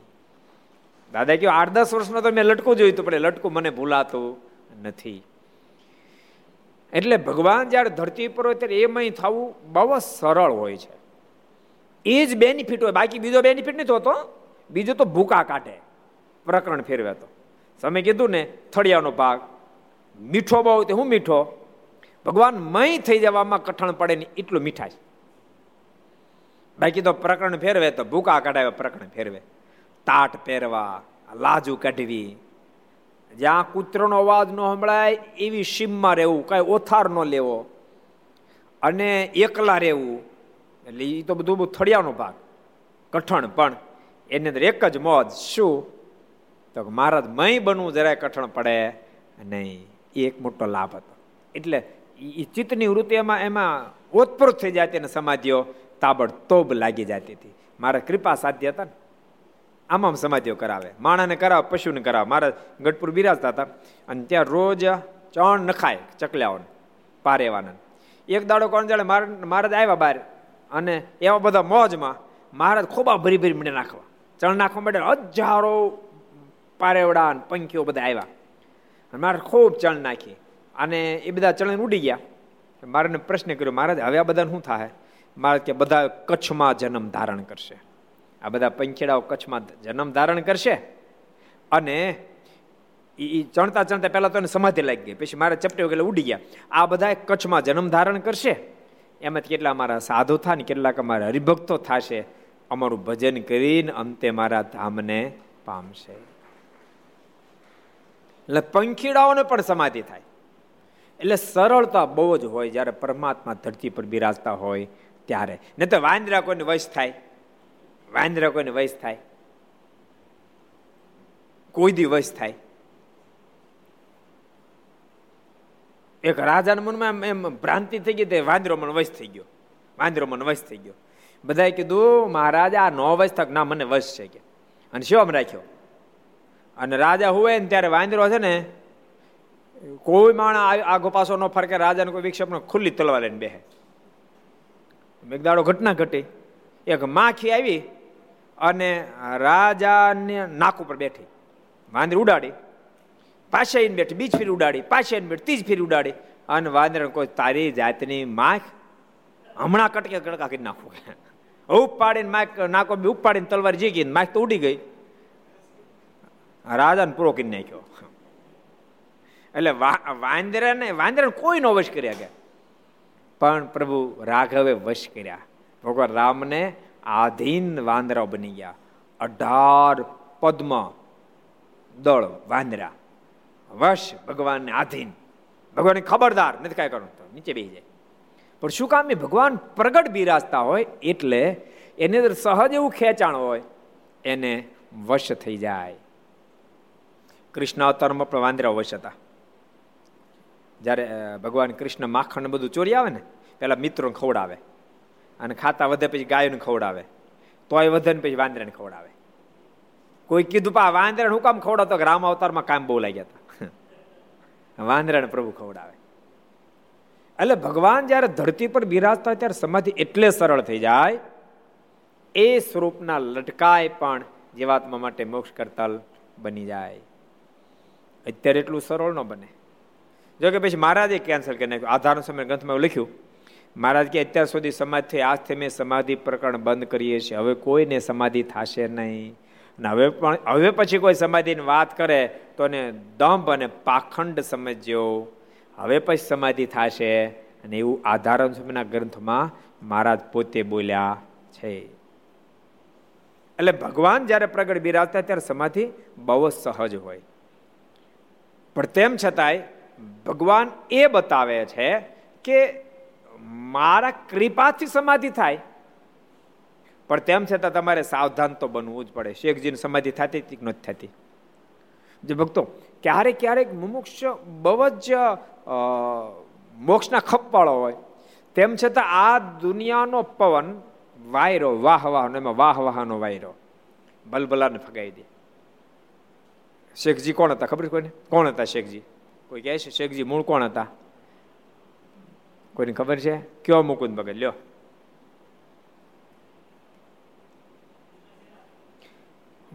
Speaker 2: દાદા કહ્યું આઠ, દસ વર્ષનો તો મેં લટકું જોયું હતું, પણ લટકું મને ભૂલાતું નથી. એટલે ભગવાન જ્યારે ધરતી પર હોય ત્યારે એમાં થવું બહુ સરળ હોય છે. એ જ બેનિફિટ હોય. બાકી બીજો બેનિફિટ નથી હોતો. બીજો તો ભૂકા કાઢે. પ્રકરણ ફેરવે તો. તમે કીધું ને, થળિયાનો ભાગ. મીઠો બહુ તે હું મીઠો? ભગવાન મય થઈ જવામાં કઠણ પડે ને એટલું મીઠાશ. બાકી તો પ્રકરણ ફેરવે તો ભૂકા કઢાવે પ્રકરણ ફેરવે. તાટ પહેરવા, લાજુ કાઢવી. જ્યાં કૂતરોનો અવાજ ન સંભળાય, એવી સીમમાં રહેવું. કાંઈ ઓથાર ન લેવો. અને એકલા રહેવું. એટલે એ તો બધું બહુ થળિયાનો ભાગ. કઠણ, પણ એની અંદર એક જ મોજ શું? તો મહારાજ, મય બનવું જરાય કઠણ પડે નહીં. એ એક મોટો લાભ હતો. એટલે એ ચિત્તની વૃત્તિ એમાં એમાં ઓતપ્રોત થઈ જતી અને સમાધિઓ તાબડતોબ લાગી જતી હતી. મારા કૃપા સાધ્ય હતા ને. આમ સમાધિઓ કરાવે. માણાને કરાવે, પશુને કરાવે. મારા ગઢપુર બિરાજતા હતા. અને ત્યાં રોજ ચણ નખાય ચકલ્યાઓને પારેવાના એક દાડો કોણ જાણે મહારાજ આવ્યા બહાર અને એવા બધા મોજમાં મહારાજ ખોબા ભરી ભરી મને નાખવા. ચણ નાખવા માટે હજારો પારેવડા પંખીઓ બધા આવ્યા. અને મારે ખૂબ ચણ નાખી. અને એ બધા ચણ ઉડી ગયા. મારાને પ્રશ્ન કર્યો, મહારાજ, હવે આ બધા શું થાય મારે કે, બધા કચ્છમાં જન્મ ધારણ કરશે. આ બધા પંખેડાઓ કચ્છમાં જન્મ ધારણ કરશે. અને એ ચણતા ચણતા પહેલાં તો એને સમાધિ લાગી ગઈ. પછી મારા ચપટી વગેરે ઉડી ગયા. આ બધા કચ્છમાં જન્મ ધારણ કરશે. એમાંથી કેટલા અમારા સાધુ થાય ને કેટલાક અમારા હરિભક્તો થશે. અમારું ભજન કરીને અંતે મારા ધામને પામશે. એટલે પંખીડાઓને પણ સમાધિ થાય. એટલે સરળતા બહુ જ હોય જ્યારે પરમાત્મા ધરતી પર બિરાજતા હોય ત્યારે. નહીં તો વાંદરા કોઈને વશ થાય. વાંદરા કોઈને વશ થાય. કોઈ દી વશ થાય. એક રાજાના મનમાં એમ ભ્રાંતિ થઈ ગઈ, તે વાંદરો મન વશ થઈ ગયો. વાંદરો મન વશ થઈ ગયો. બધાએ કીધું, મહારાજા નો વશ થક, ના, મને વશ છે કે. અને શિવમ રાખ્યો. અને રાજા હોય ને ત્યારે વાંદરો છે ને, કોઈ માણા આગો પાછો ન ફરકે, રાજાને કોઈ વિક્ષેપ ખુલ્લી તલવાર લઈને બેહે. મેઘદાડો ઘટના ઘટી. એક માખી આવી અને રાજાને નાક ઉપર બેઠી. વાંદરી ઉડાડી. પાછા એને બેઠી, બીજ ફીર ઉડાડી, પાછા એને બેઠી ત્રીજ ફીર ઉડાડી. અને વાંદરા કોઈ તારી જાતની માખ હમણાં કટકે કડકા કરી નાખું. ઉપાડીને માખ નાકો ઉપાડીને તલવાર જી ગઈ માખ તો ઉડી ગઈ. રાજાને પૂરો કરી નાખ્યો. એટલે વાંદરાને વાંદરાને કોઈ નો વશ કર્યા ગયા પણ પ્રભુ રાઘવે વશ કર્યા. ભગવાન રામને આધીન વાંદરા બની ગયા. અઢાર પદ્મ દળ વાંદરા. વશ ભગવાનને આધીન. ભગવાન ખબરદાર. નથી કાંઈ કરવું તો નીચે બેસી જાય. પણ શું કામ એ ભગવાન પ્રગટ બિરાજતા હોય? એટલે એની અંદર સહજ એવું ખેંચાણ હોય, એને વશ થઈ જાય. કૃષ્ણ અવતારમાં પણ વાંદરા વશ હતા. જ્યારે ભગવાન કૃષ્ણ માખણ બધું ચોરી આવે ને પેલા મિત્રોને ખવડાવે. અને ખાતા વધે પછી ગાયોને ખવડાવે. તોય વધે ને પછી વાંદરાને ખવડાવે. કોઈ કીધું, પા, વાંદરાને હું કામ ખવડાવતો? રામ અવતારમાં કામ બહુ લાગ્યા હતા. વાંદરાને પ્રભુ ખવડાવે. એટલે ભગવાન જ્યારે ધરતી પર બિરાજતા હોય ત્યારે સમાધિ એટલે સરળ થઈ જાય. એ સ્વરૂપના લટકાય પણ જીવાત્મા માટે મોક્ષ કરતલ બની જાય. અત્યારે એટલું સરળ ન બને. જો કે પછી મહારાજે કેન્સલ કરી નાખ્યું. આધાર સમય ગ્રંથમાં લખ્યું. મહારાજ કે અત્યાર સુધી સમાધિ થઈ આજથી મેં સમાધિ પ્રકરણ બંધ કરીએ છીએ. હવે કોઈને સમાધિ થશે નહીં. અને હવે પણ હવે પછી કોઈ સમાધિની વાત કરે, તો એને દંભ અને પાખંડ સમજ્યો. હવે પછી સમાધિ થશે અને એવું આધારણ સમયના ગ્રંથમાં મહારાજ પોતે બોલ્યા છે. એટલે ભગવાન જ્યારે પ્રગટ બિરાજતા ત્યારે સમાધિ બહુ સહજ હોય. પણ તેમ છતાંય ભગવાન એ બતાવે છે કે મારા કૃપાથી સમાધિ થાય. પણ તેમ છતાં તમારે સાવધાન તો બનવું જ પડે. શેખજીની સમાધિ થતી હતી નથી થતી? જે ભક્તો, ક્યારેક ક્યારેક મુમુક્ષ બહુ જ મોક્ષના ખપવાળો હોય. તેમ છતાં આ દુનિયાનો પવન વાયરો, વાહ વાહનો એમાં વાહ, વાહનો વાયરો. બલબલાને ફગાઈ દે. શેખજી કોણ હતા ખબર કોઈને? કોણ હતા શેખજી? કોઈ કહે છે શેખજી મૂળ કોણ હતા? કોઈને ખબર છે? કયો મુકુંદ ભગત? લ્યો.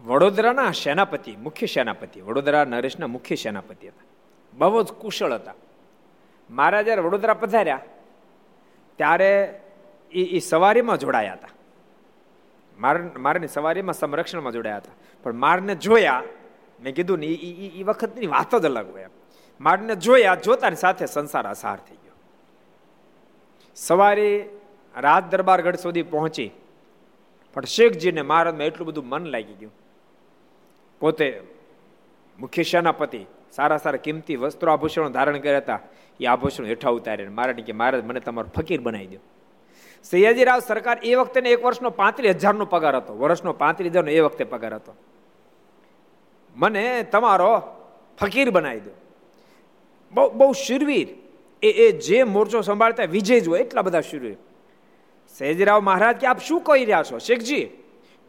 Speaker 2: વડોદરાના સેનાપતિ, મુખ્ય સેનાપતિ, વડોદરા નરેશના મુખ્ય સેનાપતિ હતા. બહુ જ કુશળ હતા. મારા જ્યારે વડોદરા પધાર્યા, ત્યારે એ એ સવારીમાં જોડાયા હતા. માર મારની સવારીમાં સંરક્ષણમાં જોડાયા હતા. પણ મારને જોયા, મેં કીધું ને એ વખતની વાત જ અલગ હોય મારને જોયા, જોતાની સાથે સંસાર અસાર થઈ ગયો. સવારી રાત દરબારગઢ સુધી પહોંચી, પણ શેખજીને મહારાજમાં એટલું બધું મન લાગી ગયું પોતે મુખ્ય સેનાપતિ, સારા સારા કિંમતી વસ્ત્રો આભૂષણો ધારણ કર્યા હતા. એ આભૂષણો હેઠા ઉતારીને મહારાજ કે મહારાજ, મને તમારો ફકીર બનાવી દો. સૈયાજીરાવ સરકાર એ વખતે એક વર્ષનો પાંત્રીસ હજારનો પગાર હતો. વર્ષનો પાંત્રીસ હજારનો એ વખતે પગાર હતો. મને તમારો ફકીર બનાવી દો. બહુ બહુ શૂરવીર. એ એ જે મોરચો સંભાળતા વિજય જો એટલા બધા શૂરવીર. સૈયદરાવ મહારાજ કે, આપ શું કહી રહ્યા છો? શેખજી,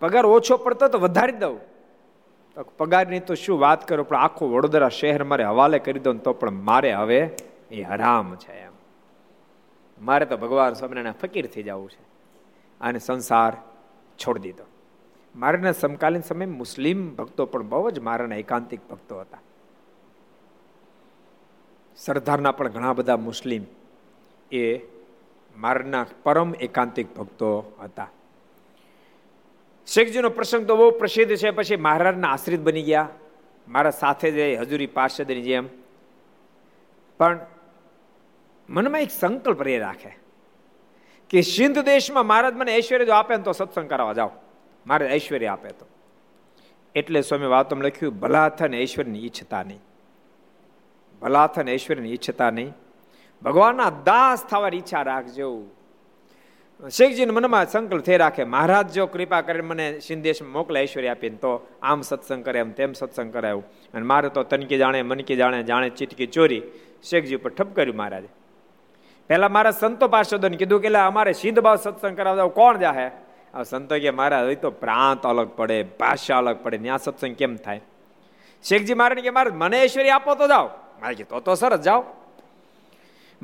Speaker 2: પગાર ઓછો પડતો તો વધારી દઉં. પગારની તો શું વાત કરો, પણ આખું વડોદરા શહેર મારે હવાલે કરી દો તો પણ મારે હવે એ હરામ છે એમ. મારે તો ભગવાન સ્વામિનારાયણ ફકીર થઈ જવું છે. અને સંસાર છોડી દીધો. મારાના સમકાલીન સમય મુસ્લિમ ભક્તો પણ બહુ જ મારાના એકાંતિક ભક્તો હતા. સરદારના પણ ઘણા બધા મુસ્લિમ એ મારના પરમ એકાંતિક ભક્તો હતા. શેખજીનો પ્રસંગ તો બહુ પ્રસિદ્ધ છે. પછી મહારાજના આશ્રિત બની ગયા. મારા સાથે જ હજુરી પાર્ષદની જેમ. પણ મનમાં એક સંકલ્પ રે રાખે કે સિંધ દેશમાં મહારાજ મને ઐશ્વર્ય જો આપે ને તો સત્સંગ કરાવવા જાઓ. મારે ઐશ્વર્ય આપે તો. એટલે સ્વામી વાતમ લખ્યું, ભલાથન ઐશ્વર્યની ઈચ્છતા નહીં. ભલાથન ઐશ્વર્યની ઈચ્છતા નહીં. ભગવાનના દાસ થવાની ઈચ્છા રાખજો. શેખજીને મનમાં સંકલ્પ થઈ રાખે, મહારાજ, જો કૃપા કરીને મને સિંદેશમાં મોકલે, ઐશ્વર્ય આપીને, તો આમ સત્સંગ કરે એમ તેમ સત્સંગ કરાયું અને મારે તો તનકી જાણે મનકી જાણે જાણે ચીટકી ચોરી શેખજી ઉપર ઠપ કર્યું મહારાજે. પહેલા મારા સંતો પાર્ષદોને કીધું કે અમારે સિંધ ભાવ સત્સંગ કરાવતા કોણ જાહે? આ સંતો કે મારા હવે તો પ્રાંત અલગ પડે, ભાષા અલગ પડે ત્યાં સત્સંગ કેમ થાય? શેખજી મારે કે મારે મને ઐશ્વર્ય આપો તો જાઓ. મારે કે તો સરસ, જાઓ.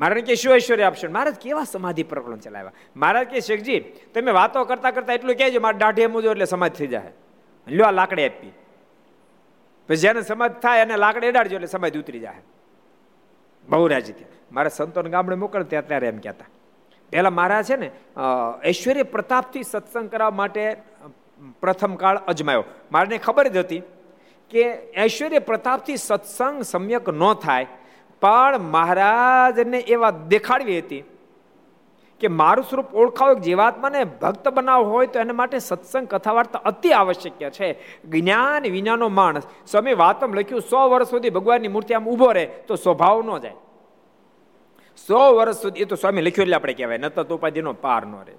Speaker 2: મારે કે શું ઐશ્વર્ય આપશે? મહારાજ કેવા સમાધિ પ્રકરણ ચલાવ્યા મહારાજ કે શેખજી, તમે વાતો કરતા કરતા એટલું કહેજો મારે દાઢે મૂજો એટલે સમાધિ થઈ જાય લ્યો આ લાકડી આપી. પછી જેને સમાધિ થાય એને લાકડી એડાડજો એટલે સમાધિ ઉતરી જાય બહુ રાજી થયા. મારા સંતોને ગામડે મોકલે, ત્યાં ત્યારે એમ કહેતા. પહેલાં મારા છે ને ઐશ્વર્ય પ્રતાપથી સત્સંગ કરવા માટે પ્રથમ કાળ અજમાયો. મારે ખબર જ હતી કે ઐશ્વર્ય પ્રતાપથી સત્સંગ સમ્યક ન થાય પણ મહારાજને એ વાત દેખાડવી હતી કે મારું સ્વરૂપ ઓળખાવો જીવાત્માને ભક્ત બનાવવો હોય તો એના માટે સત્સંગ કથા વાર્તા અતિ આવશ્યક છે. જ્ઞાન વિનાનો માણસ. સ્વામી વાતમ લખ્યું, સો વર્ષ સુધી ભગવાનની મૂર્તિ આમ ઊભો રહે તો સ્વભાવ ન જાય. સો વર્ષ સુધી, એ તો સ્વામી લખ્યું એટલે આપણે કહેવાય ન તો ઉપાધિનો પાર ન રહે.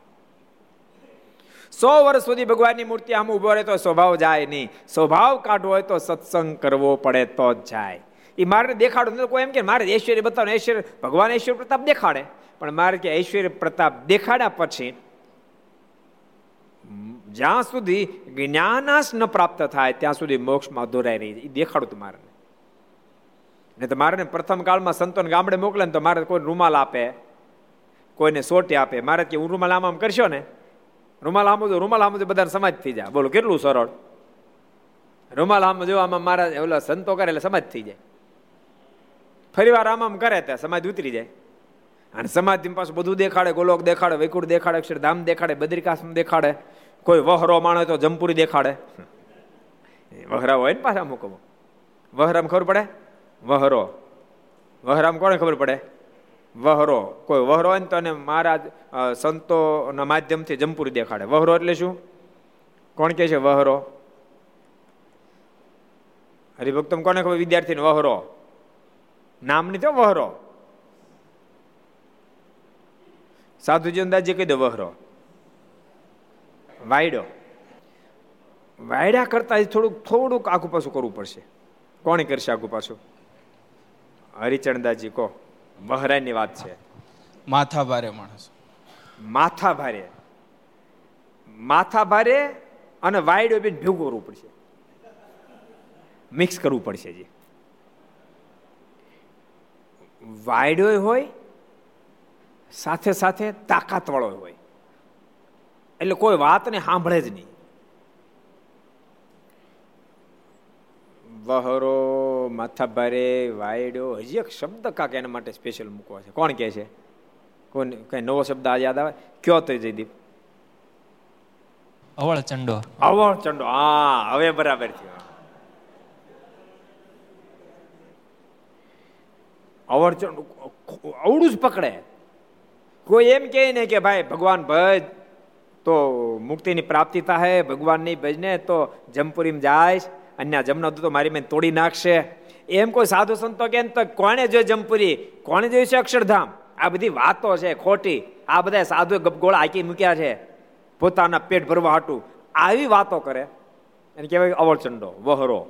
Speaker 2: સો વર્ષ સુધી ભગવાનની મૂર્તિ આમ ઊભો રહે તો સ્વભાવ જાય નહીં. સ્વભાવ કાઢવો હોય તો સત્સંગ કરવો પડે તો જ જાય. એ મારે દેખાડો કોઈ એમ કે મારે ઐશ્વર્ય બતાવો ઐશ્વર્ય, ભગવાન ઐશ્વર્ય પ્રતાપ દેખાડે. પણ મારે કે ઐશ્વર્ય પ્રતાપ દેખાડ્યા પછી, જ્યાં સુધી જ્ઞાનાશ ન પ્રાપ્ત થાય, ત્યાં સુધી મોક્ષમાં દોરાઈ રહી એ દેખાડું તમારે ને તો મારે પ્રથમ કાળમાં સંતોન ગામડે મોકલે ને તો મારે કોઈ રૂમાલ આપે, કોઈને સોટી આપે. મારે કે હું રૂમાલ આમ આમ કરશો ને? રૂમાલ આમ રૂમાલ આમ બધાને સમાજ થઈ જાય. બોલો, કેટલું સરળ? રૂમાલ આમ જો આમાં મારા ઓલા સંતો કરે એટલે સમાજ થઈ જાય. ફરી વાર આમ આમ કરે ત્યાં સમાજ ઉતરી જાય. અને સમાધિ પાછું બધું દેખાડે, ગોલોક દેખાડે, વૈકુંઠ દેખાડે, અક્ષરધામ દેખાડે, બદ્રિકાશ્રમ દેખાડે. કોઈ વહરો માણે તો જમપુરી દેખાડે. વહરા હોય ને પાછા મૂકવો વહરામ ખબર પડે? વહરો. વહરામ કોને ખબર પડે? વહરો. કોઈ વહરો હોય ને તો એને મહારાજ સંતોના માધ્યમથી જમપુરી દેખાડે. વહરો એટલે શું? કોણ કે છે વહરો? હરિભક્તમ કોને ખબર? વિદ્યાર્થીને વહરો. નામની તો વહરો. સાધુજી અંદાજે કહી દો વહરો. વાયડો. વાયડા કરતા થોડુંક થોડુંક આખું પાછું કરવું પડશે. કોણે કરશે આખું પાછું? હરિચંદાજી કહો. વહરાની વાત છે.
Speaker 4: માથા ભારે માણસ.
Speaker 2: માથા ભારે. માથા ભારે અને વાયડો બેન ભેગું કરવું પડશે. મિક્સ કરવું પડશે જી વાયડો હોય સાથે સાથે તાકાતવાળો હોય. એટલે કોઈ વાતને સાંભળે જ નહીં. વહરો માથા ભારે વાયડો હજી એક શબ્દ કાંક એના માટે સ્પેશિયલ મૂકવા છે. કોણ કહે છે? કોણ કઈ નવો શબ્દ આ યાદ આવે? કયો તો જયદીપ?
Speaker 1: અવળ ચંડો
Speaker 2: અવળ ચંડો હા હવે બરાબર થયો. અવરચણ અવડું જ પકડે. કોઈ એમ કહે ને કે ભાઈ, ભગવાન ભજ, તો મુક્તિની પ્રાપ્તિ થાય ભગવાનની ભજને, તો જમપુરીમાં જાય અન્ય જમના તો મારી મેં તોડી નાખશે. એમ કોઈ સાધુ સંતો કે તો કોણે જોઈ જમપુરી? કોણે જોયું છે અક્ષરધામ? આ બધી વાતો છે, ખોટી. આ બધા સાધુ ગપગોળા હાકી મૂક્યા છે. પોતાના પેટ ભરવા હાટું. આવી વાતો કરે. એને કહેવાય અવળચંડો, વહરો.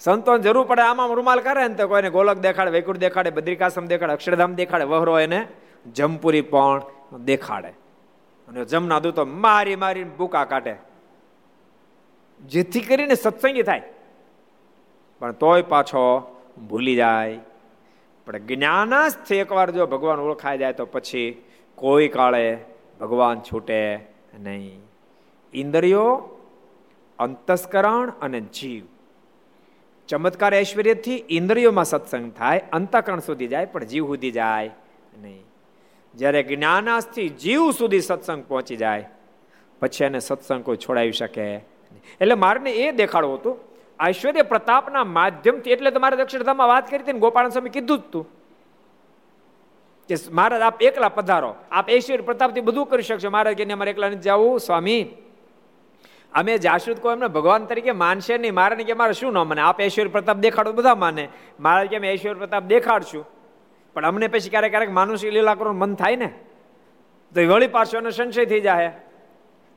Speaker 2: સંતોને જરૂર પડે આમાં રૂમાલ કરે ને તો કોઈને ગોલક દેખાડે, વૈકુંઠ દેખાડે બદ્રિકાશ્રમ દેખાડે, અક્ષરધામ દેખાડે, વહરો એને જમપુરી પણ દેખાડે. અને જમના દૂતો મારી મારી બુકા કાઢે. જેથી કરીને સત્સંગી થાય. પણ તોય પાછો ભૂલી જાય. પણ જ્ઞાનાસ્થી એકવાર જો ભગવાન ઓળખાઈ જાય તો પછી કોઈ કાળે ભગવાન છૂટે નહીં. ઇન્દ્રિયો, અંતસ્કરણ અને જીવ. ચમત્કાર ઐશ્વર્યથી ઇન્દ્રિયોમાં સત્સંગ થાય, અંતકરણ સુધી જાય, પણ જીવ સુધી જાય નહીં. જ્યારે જ્ઞાનાસ્થી જીવ સુધી સત્સંગ પહોંચી જાય, પછી એને સત્સંગ કોઈ છોડાવી શકે એટલે મારે એ દેખાડવું હતું, ઐશ્વર્ય પ્રતાપના માધ્યમથી, એટલે તમારે દક્ષિણધામમાં વાત કરી હતી ને ગોપાલ સ્વામી કીધું જ તું, કે મહારાજ, આપ એકલા પધારો, આપ ઐશ્વર્ય પ્રતાપથી બધું કરી શકશો. મહારાજ કે અમારે એકલા નથી જવું, સ્વામી અમે જાશું કોઈ એમને, ભગવાન તરીકે માનશે નહીં. મારે કે મારે શું ન મને? આપ ઐશ્વર્ય પ્રતાપ દેખાડો બધા માને. મારે કે અમે ઐશ્વર્ય પ્રતાપ દેખાડશું. પણ અમને પછી ક્યારેક ક્યારેક માનુષી લીલા કરવાનું મન થાય ને, તો વળી પાછો એનો સંશય થઈ જાય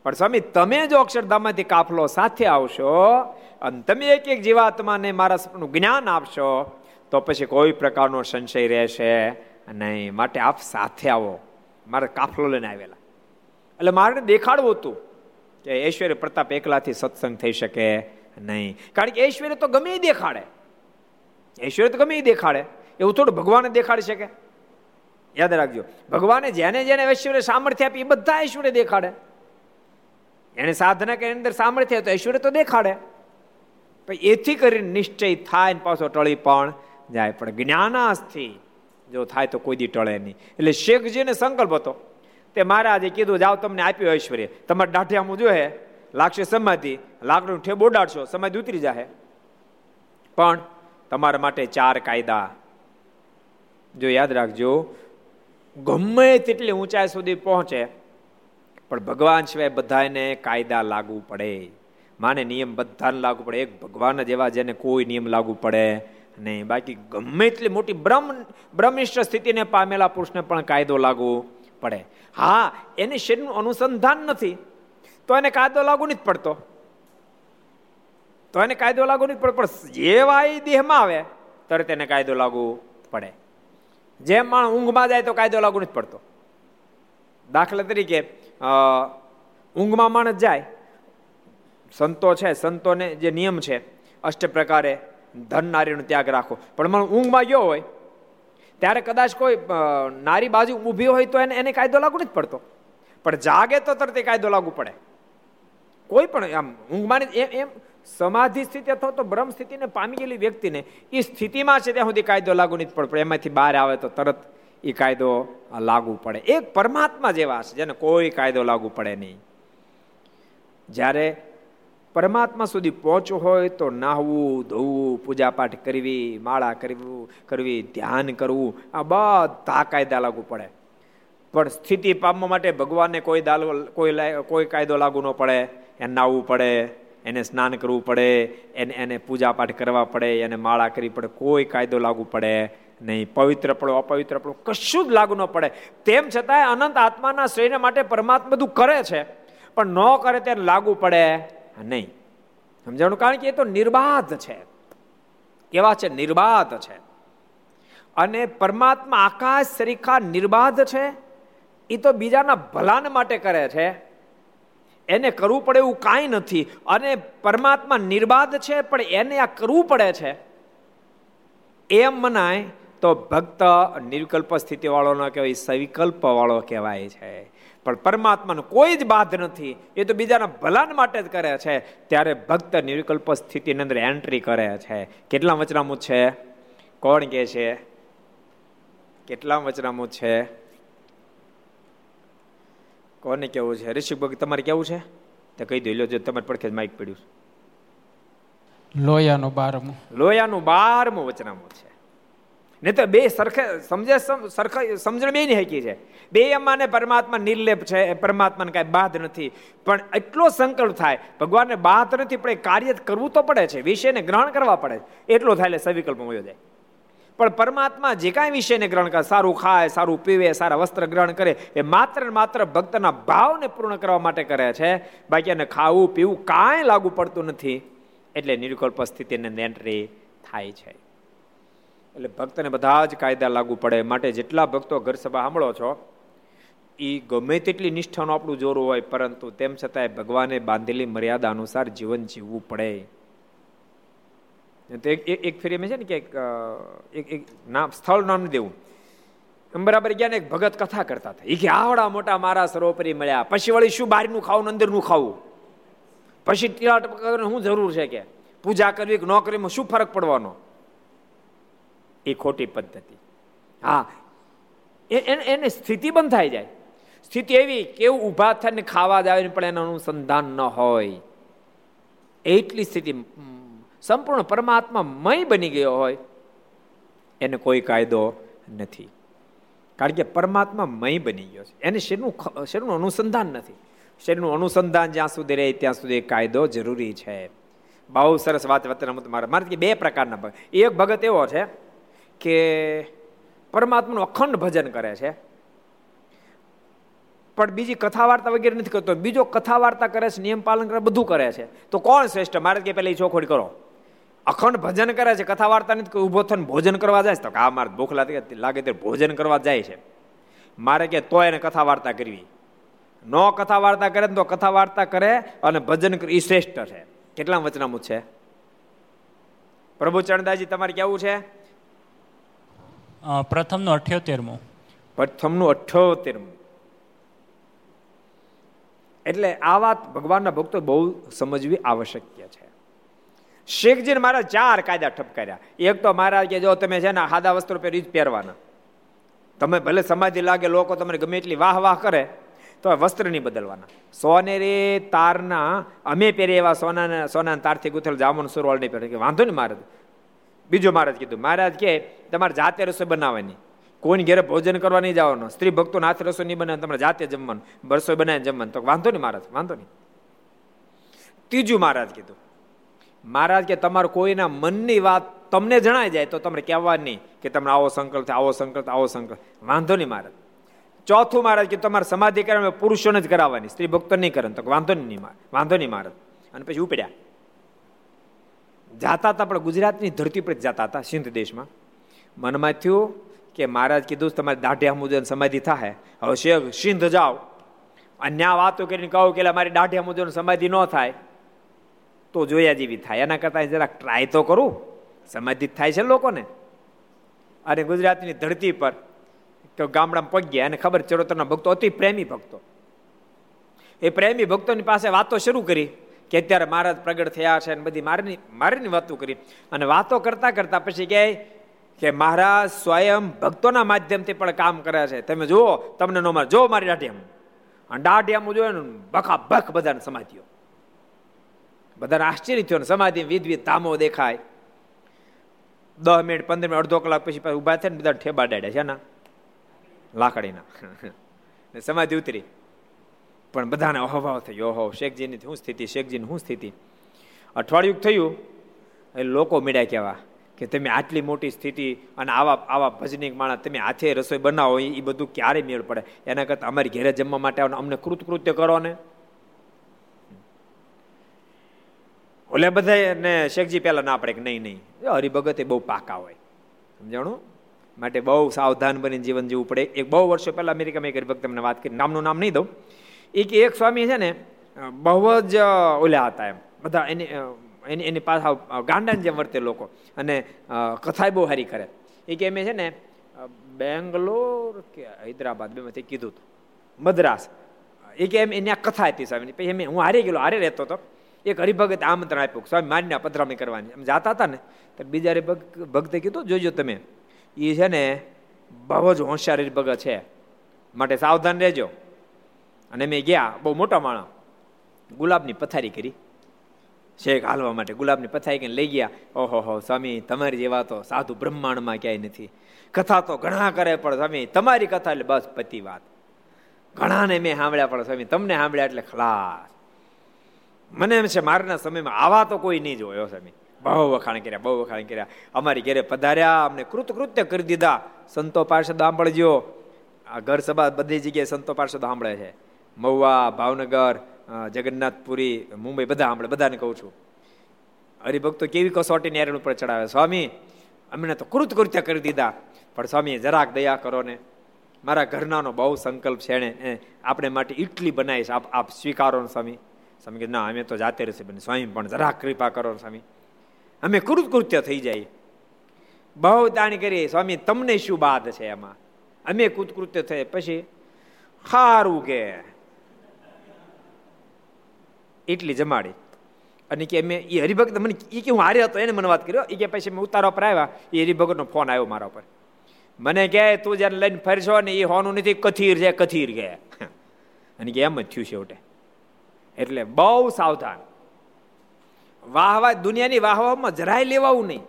Speaker 2: પણ સ્વામી, તમે જો અક્ષરધામમાંથી કાફલો સાથે આવશો અને તમે એક એક જીવાત્માને મારા જ્ઞાન આપશો, તો પછી કોઈ પ્રકારનો સંશય રહેશે નહીં. માટે આપ સાથે આવો. મારે કાફલો લઈને આવેલા. એટલે મારે દેખાડવું હતું. કે ઐશ્વર્ય પ્રતાપ એકલાથી સત્સંગ થઈ શકે નહીં. કારણ કે ઐશ્વર્ય તો ગમે દેખાડે. ઐશ્વર્ય તો ગમે દેખાડે. એવું થોડું ભગવાન દેખાડી શકે. યાદ રાખજો. ભગવાને જેને જેને ઐશ્વર્ય સામર્થ્ય આપી એ બધા ઐશ્વર્ય દેખાડે. એને સાધના કે એની અંદર સામર્થ્ય તો ઐશ્વર્ય તો દેખાડે. પણ એથી કરીને નિશ્ચય થાય ને પાછો ટળી પણ જાય. પણ જ્ઞાનાસથી જો થાય તો કોઈ દી ટળે નહીં. એટલે શેખજીને સંકલ્પ હતો. તે મહારાજે કીધું, જાઓ તમને આપ્યું ઐશ્વર્ય. તમારે દાઢિયામાં જોઈએ. લાગશે સમાધિ. લાકડું ઠેબ ઉડાડશો. સમાધિ ઉતરી જાહે. પણ તમારા માટે ચાર કાયદા. જો યાદ રાખજો, ગમે તેટલી ઊંચાઈ સુધી પહોંચે, પણ ભગવાન સિવાય બધાને કાયદા લાગુ પડે. માને નિયમ બધાને લાગુ પડે. એક ભગવાન જ એવા જેને કોઈ નિયમ લાગુ પડે નહીં. બાકી ગમે એટલી મોટી બ્રહ્મ, બ્રહ્મિષ્ઠ સ્થિતિને પામેલા પુરુષને પણ કાયદો લાગુ પડે. હા, એને શરીરનું અનુસંધાન નથી, તો એને કાયદો લાગુ નથી પડતો. તો એને કાયદો લાગુ નથી પડતો, પણ જેવા એ દેહમાં આવે, તરત એને કાયદો લાગુ પડે. જેમ માણસ ઊંઘમાં જાય તો કાયદો લાગુ નથી પડતો. દાખલા તરીકે ઊંઘમાં માણસ જાય, સંતો છે, સંતોને જે નિયમ છે અષ્ટ પ્રકારે ધન નારીનો ત્યાગ રાખો. પણ મને ઊંઘમાં ગયો હોય ત્યારે કદાચ કોઈ નારી બાજુ ઊભી હોય તો એને એને કાયદો લાગુ નથી પડતો. પણ જાગે તો તરત કાયદો લાગુ પડે. કોઈ પણ આમ ઊંઘમાં એમ એમ સમાધિ સ્થિતિ અથવા તો બ્રહ્મ સ્થિતિને પામી ગયેલી વ્યક્તિને એ સ્થિતિમાં છે ત્યાં સુધી કાયદો લાગુ નથી પડતો. એમાંથી બહાર આવે તો તરત એ કાયદો લાગુ પડે. એક પરમાત્મા જેવા છે જેને કોઈ કાયદો લાગુ પડે નહીં. જ્યારે પરમાત્મા સુધી પહોંચવું હોય તો નાહવું, ધોવું, પૂજાપાઠ કરવી, માળા કરવું, કરવી, ધ્યાન કરવું, આ બધા કાયદા લાગુ પડે. પણ સ્થિતિ પામવા માટે ભગવાનને કોઈ દાલ, કોઈ કોઈ કાયદો લાગુ ન પડે. એને નાહવું પડે, એને સ્નાન કરવું પડે, એને એને પૂજાપાઠ કરવા પડે, એને માળા કરવી પડે. કોઈ કાયદો લાગુ પડે નહીં. પવિત્ર પડો, અપવિત્ર પડો, કશું જ લાગુ ન પડે. તેમ છતાંય અનંત આત્માના શરીર માટે પરમાત્મા બધું કરે છે. પણ ન કરે ત્યારે લાગુ પડે. નહીં. સમજાણું? કારણ કે એ તો નિર્બાધ છે. કેવા છે? નિર્બાધ છે. અને પરમાત્મા આકાશ સરીખા નિર્બાધ છે. એ તો બીજાના ભલાન માટે કરે છે. એને કરવું પડે એવું કાંઈ નથી. અને પરમાત્મા નિર્બાધ છે, પણ એને આ કરવું પડે છે. એમ મનાય તો ભક્ત નિર્વિકલ્પ સ્થિતિ વાળો ન કહેવાય સવિકલ્પ વાળો કહેવાય છે. પણ પરમાત્માનો કોઈ જ બાધ નથી. એ તો બીજાના ભલાન માટે જ કરે છે. ત્યારે ભક્ત નિર્વિકલ્પ સ્થિતિની અંદર એન્ટ્રી કરે છે. કેટલા વચનામું છે? કોણ કે છે? કેટલા વચનામું છે? કોને કેવું છે? ઋષિક ભગત તમારે કેવું છે? તો કહી દો લો જો તમારે પડખે માઇક પડ્યું
Speaker 4: લોયાનું બારમું.
Speaker 2: લોયાનું બારમું વચનામું છે. નહીં તો બે સરખે સમજે સરખા સમજણ બે ની હકી છે. બે અમાને પરમાત્મા નિર્લેપ છે પરમાત્માને કાંઈ બાધ નથી. પણ એટલો સંકલ્પ થાય, ભગવાનને બાદ નથી, પણ એ કાર્ય કરવું તો પડે છે, વિષયને ગ્રહણ કરવા પડે એટલો થાય એટલે સવિકલ્પ મળ્યો જાય. પણ પરમાત્મા જે કાંઈ વિષયને ગ્રહણ કરે, સારું ખાય, સારું પીવે, સારા વસ્ત્ર ગ્રહણ કરે, એ માત્ર ને માત્ર ભક્તના ભાવને પૂર્ણ કરવા માટે કરે છે. બાકી એને ખાવું, પીવું કાંઈ લાગુ પડતું નથી. એટલે નિર્વિકલ્પ સ્થિતિને એન્ટ્રી થાય છે. એટલે ભક્તને બધા જ કાયદા લાગુ પડે. માટે જેટલા ભક્તો ઘર સભા સાંભળો છો એ ગમે તેટલી નિષ્ઠાનું આપણું જોરું હોય, પરંતુ તેમ છતાંય ભગવાને બાંધેલી મર્યાદા અનુસાર જીવન જીવવું પડે. તો એક એક ફેરી એમ છે ને કે એક એક નામ, સ્થળ નામ દેવું. બરાબર ગયા ને એક ભગત કથા કરતા હતા. એ કે, આવડા મોટા મારા સરોપરી મળ્યા. પછી વળી શું બહારનું ખાવું અંદરનું ખાવું? પછી તિરાટ શું જરૂર છે કે? પૂજા કરવી કે ન કરવી? શું ફરક પડવાનો? એ ખોટી પદ્ધતિ. હા. એને સ્થિતિ બંધ થઈ જાય. સ્થિતિ એવી કેવું ઊભા થઈને ખાવા જ આવે પણ એનું અનુસંધાન ન હોય. એટલી સ્થિતિ સંપૂર્ણ પરમાત્મા મય બની ગયો હોય. એને કોઈ કાયદો નથી. કારણ કે પરમાત્મા મય બની ગયો છે. એને શરીરનું શરીરનું અનુસંધાન નથી. શરીરનું અનુસંધાન જ્યાં સુધી રહે ત્યાં સુધી કાયદો જરૂરી છે. બહુ સરસ વાત વતન મારે મારે બે પ્રકારના ભગત એક ભગત એવો છે કે પરમાત્માનું અખંડ ભજન કરે છે. પણ બીજી કથા વાર્તા વગેરે નથી કરતો. બીજો કથા વાર્તા કરે છે, નિયમ પાલન કરે, બધું કરે છે. તો કોણ શ્રેષ્ઠ? મારે કે પેલા ચોખોડ કરો. અખંડ ભજન કરે છે કથા વાર્તા નથી ઊભો થઈને ભોજન કરવા જાય તો આ મારે ભૂખ લાગે લાગે ત્યારે ભોજન કરવા જાય છે. મારે કે તો એને કથા વાર્તા કરવી. નો કથા વાર્તા કરે તો કથા વાર્તા કરે અને ભજન એ શ્રેષ્ઠ છે. કેટલા વચનામું છે? પ્રભુ ચરણદાસજી, તમારે કેવું છે?
Speaker 5: પ્રથમનું અઠ્યોતેરમું.
Speaker 2: પ્રથમનું અઠ્યોતેરમું. એટલે આ વાત ભગવાનના ભક્તો બહુ સમજવી આવશ્યક છે. શેખજીને મારા ચાર કાયદા ઠપકાર્યા. એક તો મારા કે જો તમે છે ને સાદા વસ્ત્રો પહેરી જ પહેરવાના. તમે ભલે સમાધિ લાગે, લોકો તમને ગમે એટલી વાહ વાહ કરે, તો વસ્ત્ર નહીં બદલવાના. સોનેરી તારના, અમે પહેરી એવા સોના સોના તારથી ગુથેલ જામુન સુરવાળ નહીં પહેરે વાંધો નહીં મહારાજ બીજો મહારાજ કીધું, મહારાજ કે તમારે જાતે રસોઈ બનાવવાની. કોઈની ઘેરે ભોજન કરવા નહીં જવાનો. સ્ત્રી ભક્તો હાથ રસોઈ નહીં બનાવે તમારે જાતે જમવાનું. રસોઈ બનાવીને જમવાનું. તો વાંધો નહીં મહારાજ, વાંધો નહીં. ત્રીજું મહારાજ કીધું, મહારાજ કે તમારું કોઈના મનની વાત તમને જણાઈ જાય તો તમને કહેવા નહીં કે તમને આવો સંકલ્પ આવો સંકલ્પ આવો સંકલ્પ વાંધો નહીં મહારાજ. ચોથું મહારાજ કે તમારે સમાધિ કરવા પુરુષોને જ કરાવવાની, સ્ત્રી ભક્તો નહીં કરે તો વાંધો નહીં વાંધો નહીં મહારાજ. અને પછી ઉપડ્યા. જાતા હતા, પણ ગુજરાતની ધરતી પર જતા હતા સિંધ દેશમાં. મનમાં થયું કે મહારાજ કીધું તમારે દાઢિયા મુજબ સમાધિ થાય હવે શેખ, સિંધ જાઓ. અને વાતો કરીને કહું કે મારી દાઢિયા મુજબ સમાધિ ન થાય, તો જોયા જેવી થાય. એના કરતાં જરાક ટ્રાય તો કરું. સમાધિત થાય છે લોકોને. અને ગુજરાતની ધરતી પર તો ગામડામાં પગ્યા અને ખબર ચરોતરના ભક્તો, અતિ પ્રેમી ભક્તો. એ પ્રેમી ભક્તોની પાસે વાતો શરૂ કરી. કે અત્યારે મહારાજ પ્રગટ થયા છે અને બધી મારીની મારીની વાતો કરી. અને વાતો કરતા કરતા પછી કહે કે મહારાજ સ્વયં ભક્તોના માધ્યમથી પણ કામ કરે છે. તમે જુઓ, તમને નો જો મારી દાઢિયામાં અને દાઢિયામાં જોયો ને, બખા ભખ બધાને સમાધિઓ. બધાને આશ્ચર્ય થયો ને સમાધિ વિધવિધ ધામો દેખાય. દસ મિનિટ, પંદર મિનિટ, અડધો કલાક પછી ઊભા થાય ને બધા ઠેબા ડાડ્યા છે ને? લાકડીના. <laughs> સમાધિ ઉતરી. પણ બધાને અહોભાવ થયો. ઓહો શેખજીની શું સ્થિતિ? શેખજીની શું સ્થિતિ? અઠવાડિયું થયું, એ લોકો મીડા કહેવા કે તમે આટલી મોટી સ્થિતિ અને આવા આવા ભજનિક માણસ તમે હાથે રસોઈ બનાવો, એ બધું ક્યારે મેળ પડે? એના કરતાં અમારી ઘેરે જમવા માટે અમને કૃતકૃત્ય કરો ને. ઓલે બધા ને શેખજી પહેલાં ના પડે કે નહીં નહીં. હરિભગત એ બહુ પાકા હોય. સમજાણું? માટે બહુ સાવધાન બની જીવન જીવવું પડે. એક બહુ વર્ષો પહેલાં અમેરિકામાં એક હરિભક્ત તમને વાત કરી, નામનું નામ નહીં દઉં. એ કે એક સ્વામી છે ને બહુ જ ઓલ્યા હતા એમ. બધા એની એની એની પાછા ગાંડાને જેમ વર્તે લોકો. અને કથાય બહુ સારી કરે. એ કે એમ છે ને બેંગ્લોર કે હૈદરાબાદ બેમાંથી કીધું હતું મદ્રાસ. એ કે એમ એની આ કથા હતી સ્વામીની. પછી એમ હું હારી ગયેલો, હારે રહેતો હતો એક હરિભગત આમંત્રણ આપ્યું, સ્વામી મારીને પધરામણી કરવાની. એમ જાતા હતા ને તો બીજા ભક્તે કીધું જોજો તમે. એ છે ને, બહુ જ હોશિયાર હરિભગત છે. માટે સાવધાન રહેજો. અને મેં ગયા, બહુ મોટા માણસ. ગુલાબની પથારી કરી. શેખ હાલવા માટે ગુલાબની પથારી કરીને લઈ ગયા. ઓહો હો, સ્વામી, તમારી જેવા તો સાધુ બ્રહ્માંડમાં ક્યાંય નથી. કથા તો ઘણા કરે, પણ સ્વામી, તમારી કથા એટલે બસ પતિ વાત. ઘણાને મેં સાંભળ્યા, પણ સ્વામી, તમને સાંભળ્યા એટલે ખલાસ. મને એમ છે, મારના સમયમાં આવા તો કોઈ નહીં જોયો, સ્વામી. બહુ વખાણ કર્યા, બહુ વખાણ કર્યા. અમારી ઘરે પધાર્યા, અમને કૃતકૃત્ય કરી દીધા. સંતો પાર્ષદ સાંભળજો. આ ઘર સભા બધી જગ્યાએ સંતો પાર્ષદ સાંભળે છે. મહુવા, ભાવનગર જગન્નાથપુરી, મુંબઈ, બધા સાંભળે બધાને કહું છું. હરિભક્તો કેવી કસોટીની નેરણ ઉપર ચડાવે? સ્વામી, અમને તો કૃત કૃત્ય કરી દીધા. પણ સ્વામી જરાક દયા કરો ને. મારા ઘરનાનો બહુ સંકલ્પ છે ને આપણે માટે ઇટલી બનાવીશ. આપ આપ સ્વીકારો ને સ્વામી. સ્વામી કે, ના, અમે તો જાતે રહેશે બને સ્વામી, પણ જરાક કૃપા કરો સ્વામી. અમે કૃતકૃત્ય થઈ જાય. બહુ દાણી કરીએ સ્વામી, તમને શું બાદ છે એમાં અમે કૃતકૃત્ય થયે. પછી સારું કે એટલી જમાડી. અને કે મેં એ હરિભક્ત મને એ કે હું હારે હતો, એને મને વાત કર્યો. એ કે પછી મેં ઉતારવા પર આવ્યા એ હરિભગતનો ફોન આવ્યો મારા ઉપર મને કહે તું જ્યારે લઈને ફરશો ને એ હોનું નથી, કથીર છે, કથીર ગયા અને કે એમ જ થયું છે છેવટે. એટલે બહુ સાવધાન. વાહવા દુનિયાની વાહવામાં જરાય લેવાવું નહીં.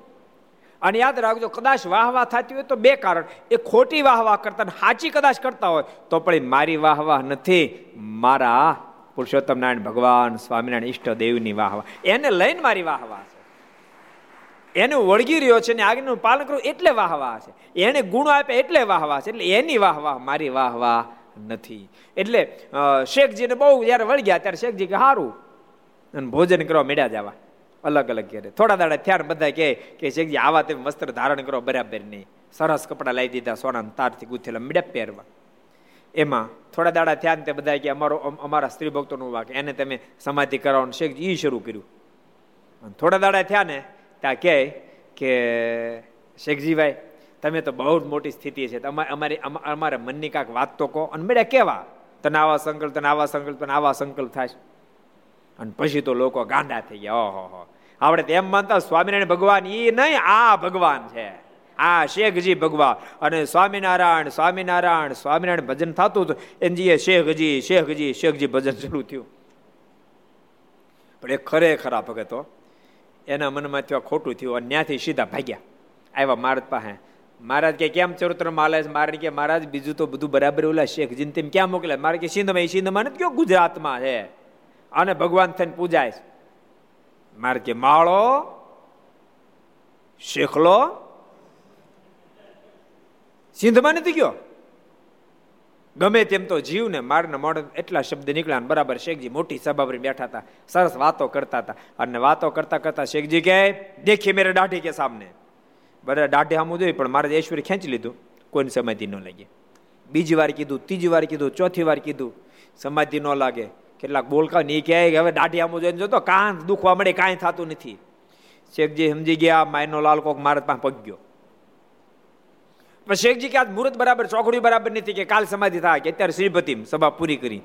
Speaker 2: અને યાદ રાખજો, કદાચ વાહવા થતી હોય તો બે કારણ. એ ખોટી વાહવા કરતા સાચી કદાચ કરતા હોય, તો પણ મારી વાહવા નથી, મારા પુરુષોત્તમ નારાયણ ભગવાન, સ્વામિનારાયણ ઈષ્ટદેવની વાહવા એને લઈને મારી વાહવા છે. એને વળગી રહ્યો છે ને આજ્ઞાનું પાલન કરવું એટલે વાહવા છે. એને ગુણો આપે એટલે વાહવા છે. એટલે એની વાહવા મારી વાહવા નથી. એટલે શેખજીને બહુ જયારે વળગ્યા ત્યારે શેખજી કે સારું અને ભોજન કરવા મેળ્યા જવા. અલગ અલગ ઘેરે. થોડા દાડા થયા બધા કહે કે શેખજી આવા તેમ વસ્ત્ર ધારણ કરો બરાબર નહીં. સરસ કપડા લાવી દીધા સોના તારથી ગૂંથેલા મીડ્યા પહેરવા. એમાં થોડા દાડા થયા ને તે બધા કે અમારો અમારા સ્ત્રી ભક્તોનું વાક એને તમે સમાધિ કરાવવાનું શેખ એ શરૂ કર્યું. થોડા દાડા થયા ને ત્યાં કહે કે, શેખજીભાઈ, તમે તો બહુ જ મોટી સ્થિતિ છે. અમારી અમારા મનની કાંક વાત તો કહો. અને મેળ્યા કેવા? તને આવા સંકલ્પ, તને આવા સંકલ્પ, તને આવા સંકલ્પ થાય અને પછી તો લોકો ગાંડા થઈ ગયા. ઓહો આપણે એમ માનતા સ્વામિનારાયણ ભગવાન એ નહીં, આ ભગવાન છે. આ શેખજી ભગવાન. અને સ્વામિનારાયણ સ્વામિનારાયણ સ્વામિનારાયણ ભજન થતું હતું. એનજીએ શેખજી શેખજી શેખજી ભજન શરૂ થયું. પણ એ ખરેખરા ભગતો એના મનમાં થયો ખોટું થયું. અને ત્યાંથી સીધા ભાગ્યા. આવ્યા મહારાજ પાસે. મહારાજ કે, કેમ ચરિત્ર માલે છે? મારે કે, મહારાજ, બીજું તો બધું બરાબર ઓલા શેખજી તેમ ક્યાં મોકલે? મારે કે, સિંધમાં સિંધમાં નથી? કયો ગુજરાતમાં છે? અને ભગવાન થઈને પૂજાય છે. મારે કે, માળો, શેખલો સિંધમાં નથી ગયો? ગમે તેમ તો જીવ ને મારને મોડે એટલા શબ્દ નીકળ્યા બરાબર શેખજી મોટી સભા પર બેઠા હતા, સરસ વાતો કરતા હતા. અને વાતો કરતા કરતા શેખજી કહે, દેખીએ મેરે દાઢી કે સામને. બરાબર, દાઢી આમું જોઈ પણ મારે ઐશ્વર ખેંચી લીધું. કોઈને સમાધિ ન લાગે. બીજી વાર કીધું, ત્રીજી વાર કીધું, ચોથી વાર કીધું. સમાધિ ન લાગે. કેટલાક બોલકા નહીં કહે કે, હવે દાઢી આમું જોઈને જોતો કાં દુખવા મળે, કાંઈ થતું નથી. શેખજી સમજી ગયા, માયનો લાલ કોક મારા પાસે પગ્યો શેખજી કે આજ મુહૂર્ત બરાબર ચોકડી બરાબર નથી કે કાલ સમાધિ થાય કે અત્યારે શ્રીપતિ સભા પૂરી કરી.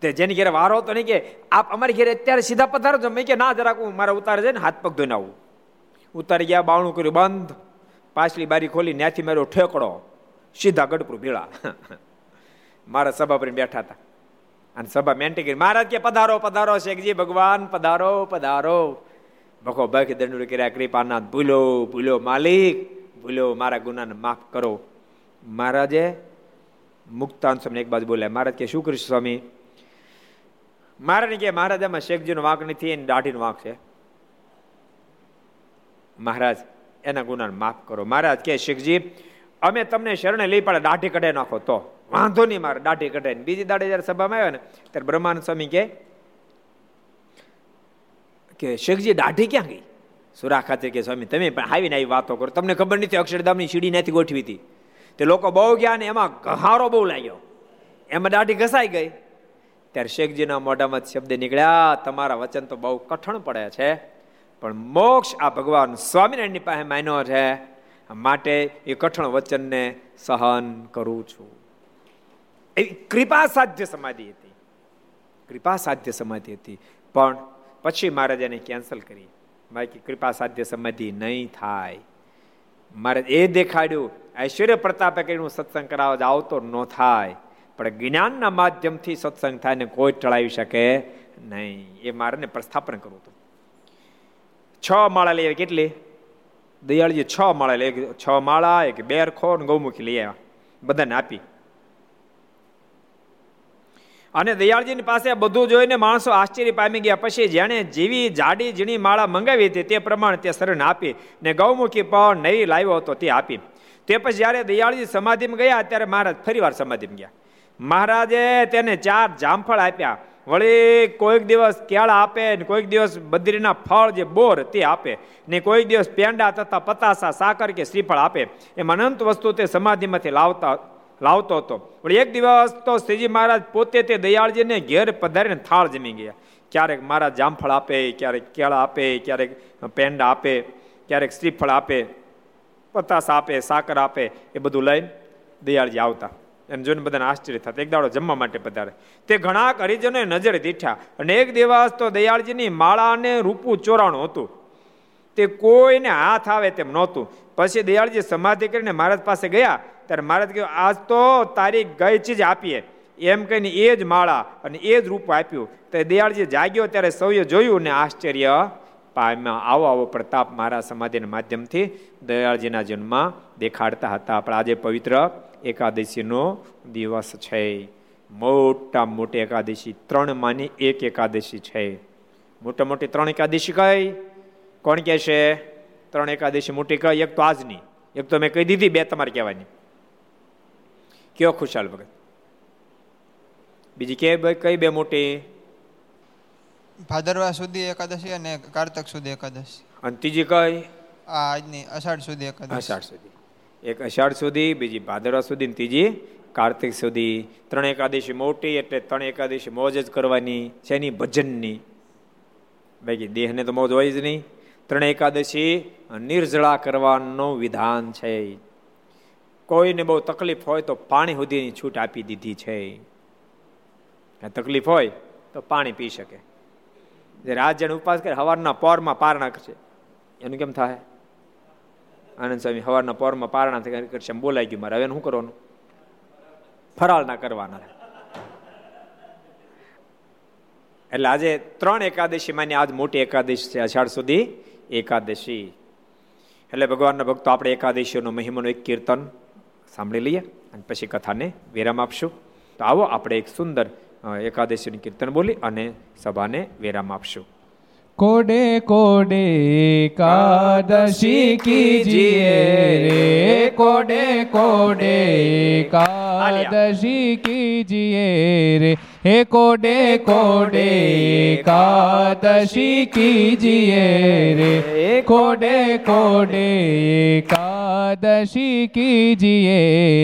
Speaker 2: તે જેની ઘેરે વારો હતો નહીં કે આપ અમારી ઘેરે અત્યારે સીધા પધારો છો. મેં કે ના જરાક, હું મારા ઉતારે છે ને હાથ પગ ધોઈને આવું. ઉતારી ગયા, બાવણું કર્યું, બંધ. પાછલી બારી ખોલી ત્યાંથી મારો ઠેકડો. સીધા ગઢપુર ભીળા. <laughs> મારા સભા પર બેઠા હતા. અને સભા મેન્ટી કરી. મહારાજ કે, પધારો પધારો, શેખજી, ભગવાન, પધારો પધારો. ભખો ભખ દંડ કર્યા, કૃપાનાથ, ભૂલો ભૂલો, માલિક. ભૂલો મારા ગુનાને માફ કરો. મહારાજે મુક્તાન સ્વામી એક બાજુ બોલ્યા, મહારાજ કે શું કરીશ સ્વામી? મહારાજ કે, મહારાજ એમાં શેખજીનો વાંક નથી, એની દાઢીનો વાંક છે. મહારાજ, એના ગુનાને માફ કરો. મહારાજ કે, શેખજી, અમે તમને શરણે લઈ પડે, દાઢી કઢાઈ નાખો. તો, વાંધો નહીં, મારે દાઢી કઢાઈ બીજી દાડે જયારે સભામાં આવ્યો ને, ત્યારે બ્રહ્માનંદ સ્વામી કે શેખજી, દાઢી ક્યાં ગઈ? સુરા ખાતે કે સ્વામી, તમે પણ આવીને આવી વાતો કરો. તમને ખબર નથી, અક્ષરધામની સીડી નથી ગોઠવી હતી. તે લોકો બહુ ગયા ને એમાં ઘહારો બહુ લાગ્યો. એમાં દાઢી ઘસાઈ ગઈ. ત્યારે શેખજીના મોઢામાં શબ્દ નીકળ્યા, તમારા વચન તો બહુ કઠણ પડે છે, પણ મોક્ષ આ ભગવાન સ્વામિનારાયણની પાસે માન્યો છે. માટે એ કઠણ વચનને સહન કરું છું. એવી કૃપા સાધ્ય સમાધિ હતી. કૃપા સાધ્ય સમાધિ હતી. પણ પછી મહારાજાને કેન્સલ કરી. બાકી કૃપા સાધ્ય સમાધિ નહીં થાય. મારે એ દેખાડ્યું, ઐશ્વર્ય પ્રતાપે કરીને સત્સંગ કરાવવા આવતો ન થાય, પણ જ્ઞાનના માધ્યમથી સત્સંગ થાય ને કોઈ ટળાવી શકે નહીં. એ મારે પ્રસ્થાપન કરવું હતું. છ માળા લઈ કેટલી? દયાળજી છ માળા લઈ છ માળા, એક બેરખો ને ગૌમુખી લઈ આવ્યા. બધાને આપી. અને દયાળજીની પાસે બધું જોઈને માણસો આશ્ચર્ય પામી ગયા. પછી જેણે જેવી જાડી ઝીણી માળા મંગાવી હતી તે પ્રમાણે તે શરણ આપી ને ગૌમુખી પણ નવી લાવ્યો હતો તે આપી. તે પછી જ્યારે દયાળજી સમાધિમાં ગયા ત્યારે મહારાજ ફરીવાર સમાધિમાં ગયા. મહારાજે તેને ચાર જામફળ આપ્યા. વળી કોઈક દિવસ કેળા આપે ને કોઈક દિવસ બદ્રીના ફળ જે બોર તે આપે ને કોઈક દિવસ પેંડા તથા પતાસા, સાકર કે શ્રીફળ આપે. એમ અનંત વસ્તુ તે સમાધિમાંથી લાવતા લાવતો હતો. પણ એક દિવસ તો શ્રીજી મહારાજ પોતે તે દયાળજીને ઘેર પધારીને થાળ જમી ગયા. ક્યારેક મહારાજ જામફળ આપે, ક્યારેક કેળા આપે, ક્યારેક પેંડા આપે, ક્યારેક શ્રીફળ આપે, પતાસ આપે, સાકર આપે, એ બધું લઈને દયાળજી આવતા. અને જોઈને બધાને આશ્ચર્ય થતા. એક દાડો જમવા માટે પધારે. તે ઘણા હરિજનોએ નજરે દીઠા અને એક દિવસ તો દયાળજીની માળાને રૂપું ચોરાણું હતું. તે કોઈને હાથ આવે તેમ નહોતું. પછી દયાળજી સમાધિ કરીને મહારાજ પાસે ગયા ત્યારે મહારાજ કહ્યું આજ તો તારી ગઈ ચીજ આપીએ. એમ કહીને એ જ માળા અને એ જ રૂપ આપ્યું. તો દયાળજી જાગ્યો, ત્યારે સૌએ જોયું ને આશ્ચર્ય પામ્યા. આવો આવો પ્રતાપ મારા સમાધિના માધ્યમથી દયાળજીના જન્મમાં દેખાડતા હતા. પણ આજે પવિત્ર એકાદશીનો દિવસ છે. મોટા મોટી એકાદશી, ત્રણ માની એક એકાદશી છે. મોટા મોટી ત્રણ એકાદશી કઈ? કોણ કહે છે ત્રણ એકાદશી મોટી કઈ? એક તો આજની. એક તો મેં કહી દીધી બે તમારે કહેવાની. કયો ખુશાલ ભગત? બીજી કે કઈ બે મોટી?
Speaker 3: ભાદરવા સુધી એકાદશી અને કારતક સુધી એકાદશી.
Speaker 2: અને ત્રીજી કઈ?
Speaker 3: આજની અષાઢ સુધી એકાદશી.
Speaker 2: અષાઢ સુધી. એક અષાઢ સુધી બીજી ભાદરવા સુધી ને ત્રીજી કાર્તિક સુધી. ત્રણ એકાદશી મોટી એટલે ત્રણ એકાદશી મોજ જ કરવાની છે એની ભજનની. બાકી દેહને તો મોજ હોય જ નહીં. ત્રણ એકાદશી નિર્જળા કરવાનું વિધાન છે કોઈને બહુ તકલીફ હોય તો પાણી સુધીની છૂટ આપી દીધી છે. તકલીફ હોય તો પાણી પી શકે. જે રાત જેને ઉપવાસ કરે, હવારના પોરમાં પારણા કરશે એનું કેમ થાય? આનંદ સ્વામી હવારના પોરમાં પારણા કરશે બોલાઈ ગયું મારે. હવે શું કરવાનું? ફરાળ ના કરવાના. એટલે આજે ત્રણ એકાદશી માની આજ મોટી એકાદશી છે, અષાઢ સુધી એકાદશી. એટલે ભગવાનના ભક્તો, આપણે એકાદશીઓનો મહિમાનું એક કીર્તન સાંભળી લઈએ અને પછી કથાને વિરામ આપશું. તો આવો આપણે એક સુંદર એકાદશીનું કીર્તન બોલી અને સભાને વિરામ આપશું.
Speaker 1: કોડે કોડે એકાદશી કીજીએ રે. કોડે કોડે એકાદશી કીજીએ રે. હે કોડે કોડે એકાદશી કીજીએ રે. કોડે કોડે એકાદશી કીજીએ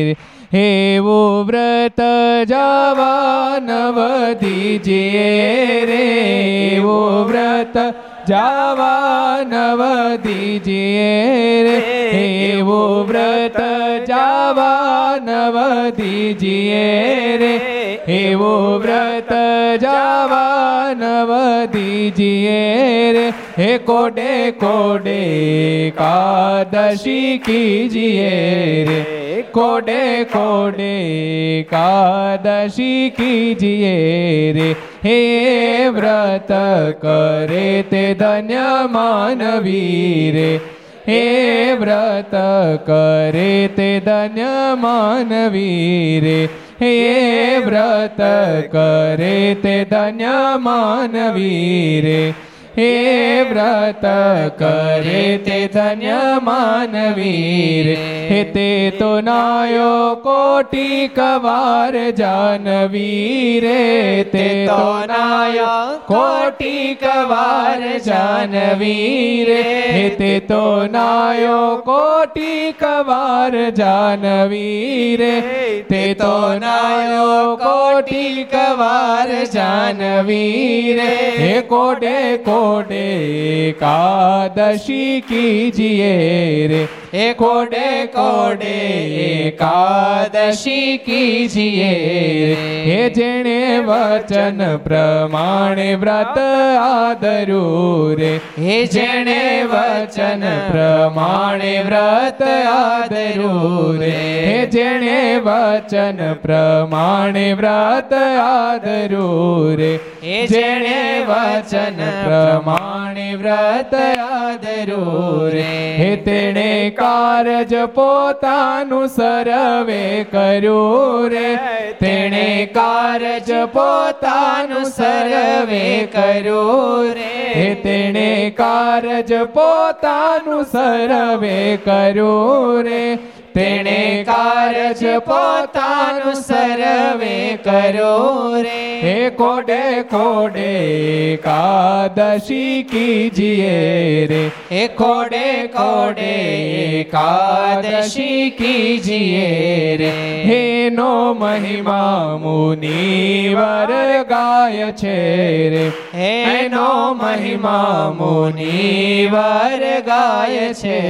Speaker 1: રે. એવું વ્રત જવાન વધીજીએ રે એવું વ્રત જવાન વધીજીએ રે એવું વ્રત જવાન વધીજીએ રે એવું વ્રત જવાન વધીજીએ રે. હે કોડે કોડે કાદશી કીજીએ રે. કોડે કોડે કાદશી કીજીએ રે. હે વ્રત કરે તે ધન્ય માનવી રે હે વ્રત કરે તે ધન્ય માનવી રે હે વ્રત કરે તે ધન્ય માનવી રે હે વ્રત કરે તે ધન્ય માનવી રે હે તે તો નાયો કોટી કવાર જાનવી રે તે તો નાયો કોટી કવાર જાનવી રે હે તે તો નાયો કોટી કવાર જાનવી રે તે તો નાયો કોટી કવાર જાનવી હે કોડે કોડે એકાદશી કીજીએ. હે જેણે વચન પ્રમાણે વ્રત આદરું રે હે જેણે વચન પ્રમાણે વ્રત આદરું રે હે જેણે વચન પ્રમાણે વ્રત આદરું રે હે જેણે વચન પ્રમાણે વ્રત આદરું રે હે તેણે કારજ પોતાનું સરવે કર્યું રે. તેણે કારજ પોતાનું સરવે કર્યું રે. હે તેણે કારજ પોતાનું સરવે કર્યું રે. તેણે કારજ પોતાનું સર્વે કરો રે. હે કોડે કોડે એકાદશી કીજીએ રે. હે કોડે કોડે એકાદશી કીજીએ રે. હેનો મહિમા મુનિવર ગાય છે રે. હેનો મહિમા મુનિવર ગાય છે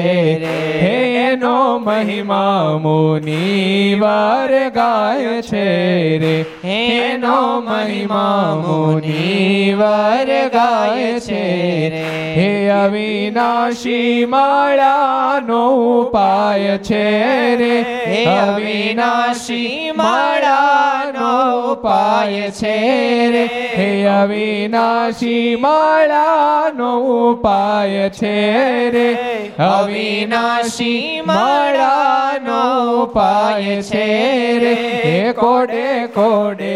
Speaker 1: રે. હેનો મહિમા મુનિવર ગાય છે રે. હેનો મહિમા મુનિવર ગાય છે રે. હે અવિનાશી માળાનો ઉપાય છે રે. હે અવિનાશી માળાનો ઉપાય છે રે. હે અવિનાશી માળાનો ઉપાય છે રે. અવિનાશી માળાનો ઉપાય છે રે. હે કોડે કોડે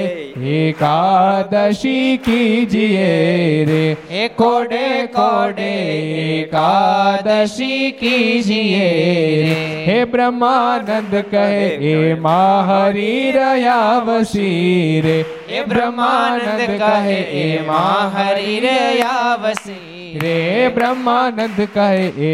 Speaker 1: એકાદશી કીજીએ રે. હે કોડે કોડે એકાદશી કીજીએ રે. હે બ્રહ્માનંદ કહે, એ હરી રહ્યા વસી રે. હે બ્રહ્માનંદ કહે, એ હરી રહ્યા વસી રે બ્રહ્માનંદ કહે એ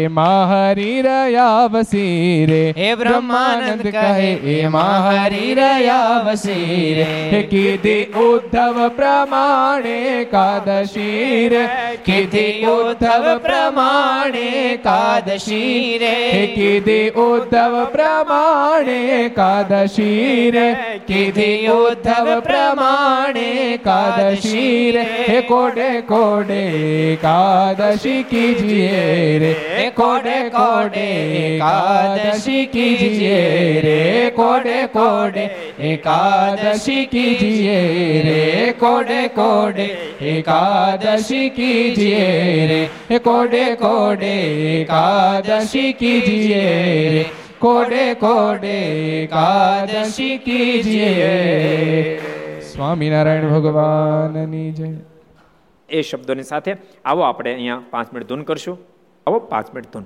Speaker 1: હરી રહ્યા વસી રે હે બ્રહ્માનંદ કહે એ હરી રહ્યા વસી રે હે કીધી ઉદ્ધવ પ્રમાણે કાદશી રે કીધી ઉદ્ધવ પ્રમાણે કાદશી રે હે કીધી ઉદ્ધવ પ્રમાણે કાદશી રે કીધી ઉદ્ધવ પ્રમાણે કાદશી રે હે કોડે કોડે કાદશી एकादशी कीजिए रे कोडे कोडे एकादशी कीजिए रे कोडे कोडे एकादशी कीजिए रे कोडे कोडे एकादशी कीजिए रे कोडे कोडे एकादशी कीजिए रे कोडे कोडे एकादशी कीजिए સ્વામિનારાયણ ભગવાનની જય
Speaker 2: એ શબ્દોની સાથે આવો આપણે અહીંયા પાંચ મિનિટ ધૂન કરશું. આવો પાંચ મિનિટ ધૂન.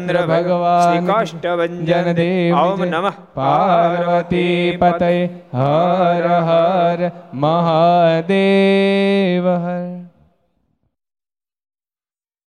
Speaker 2: ભગવાન કાષ્ટભન દેવ ઓમ નમઃ
Speaker 1: પાર્વતી પતય હર હર મહાદેવ હર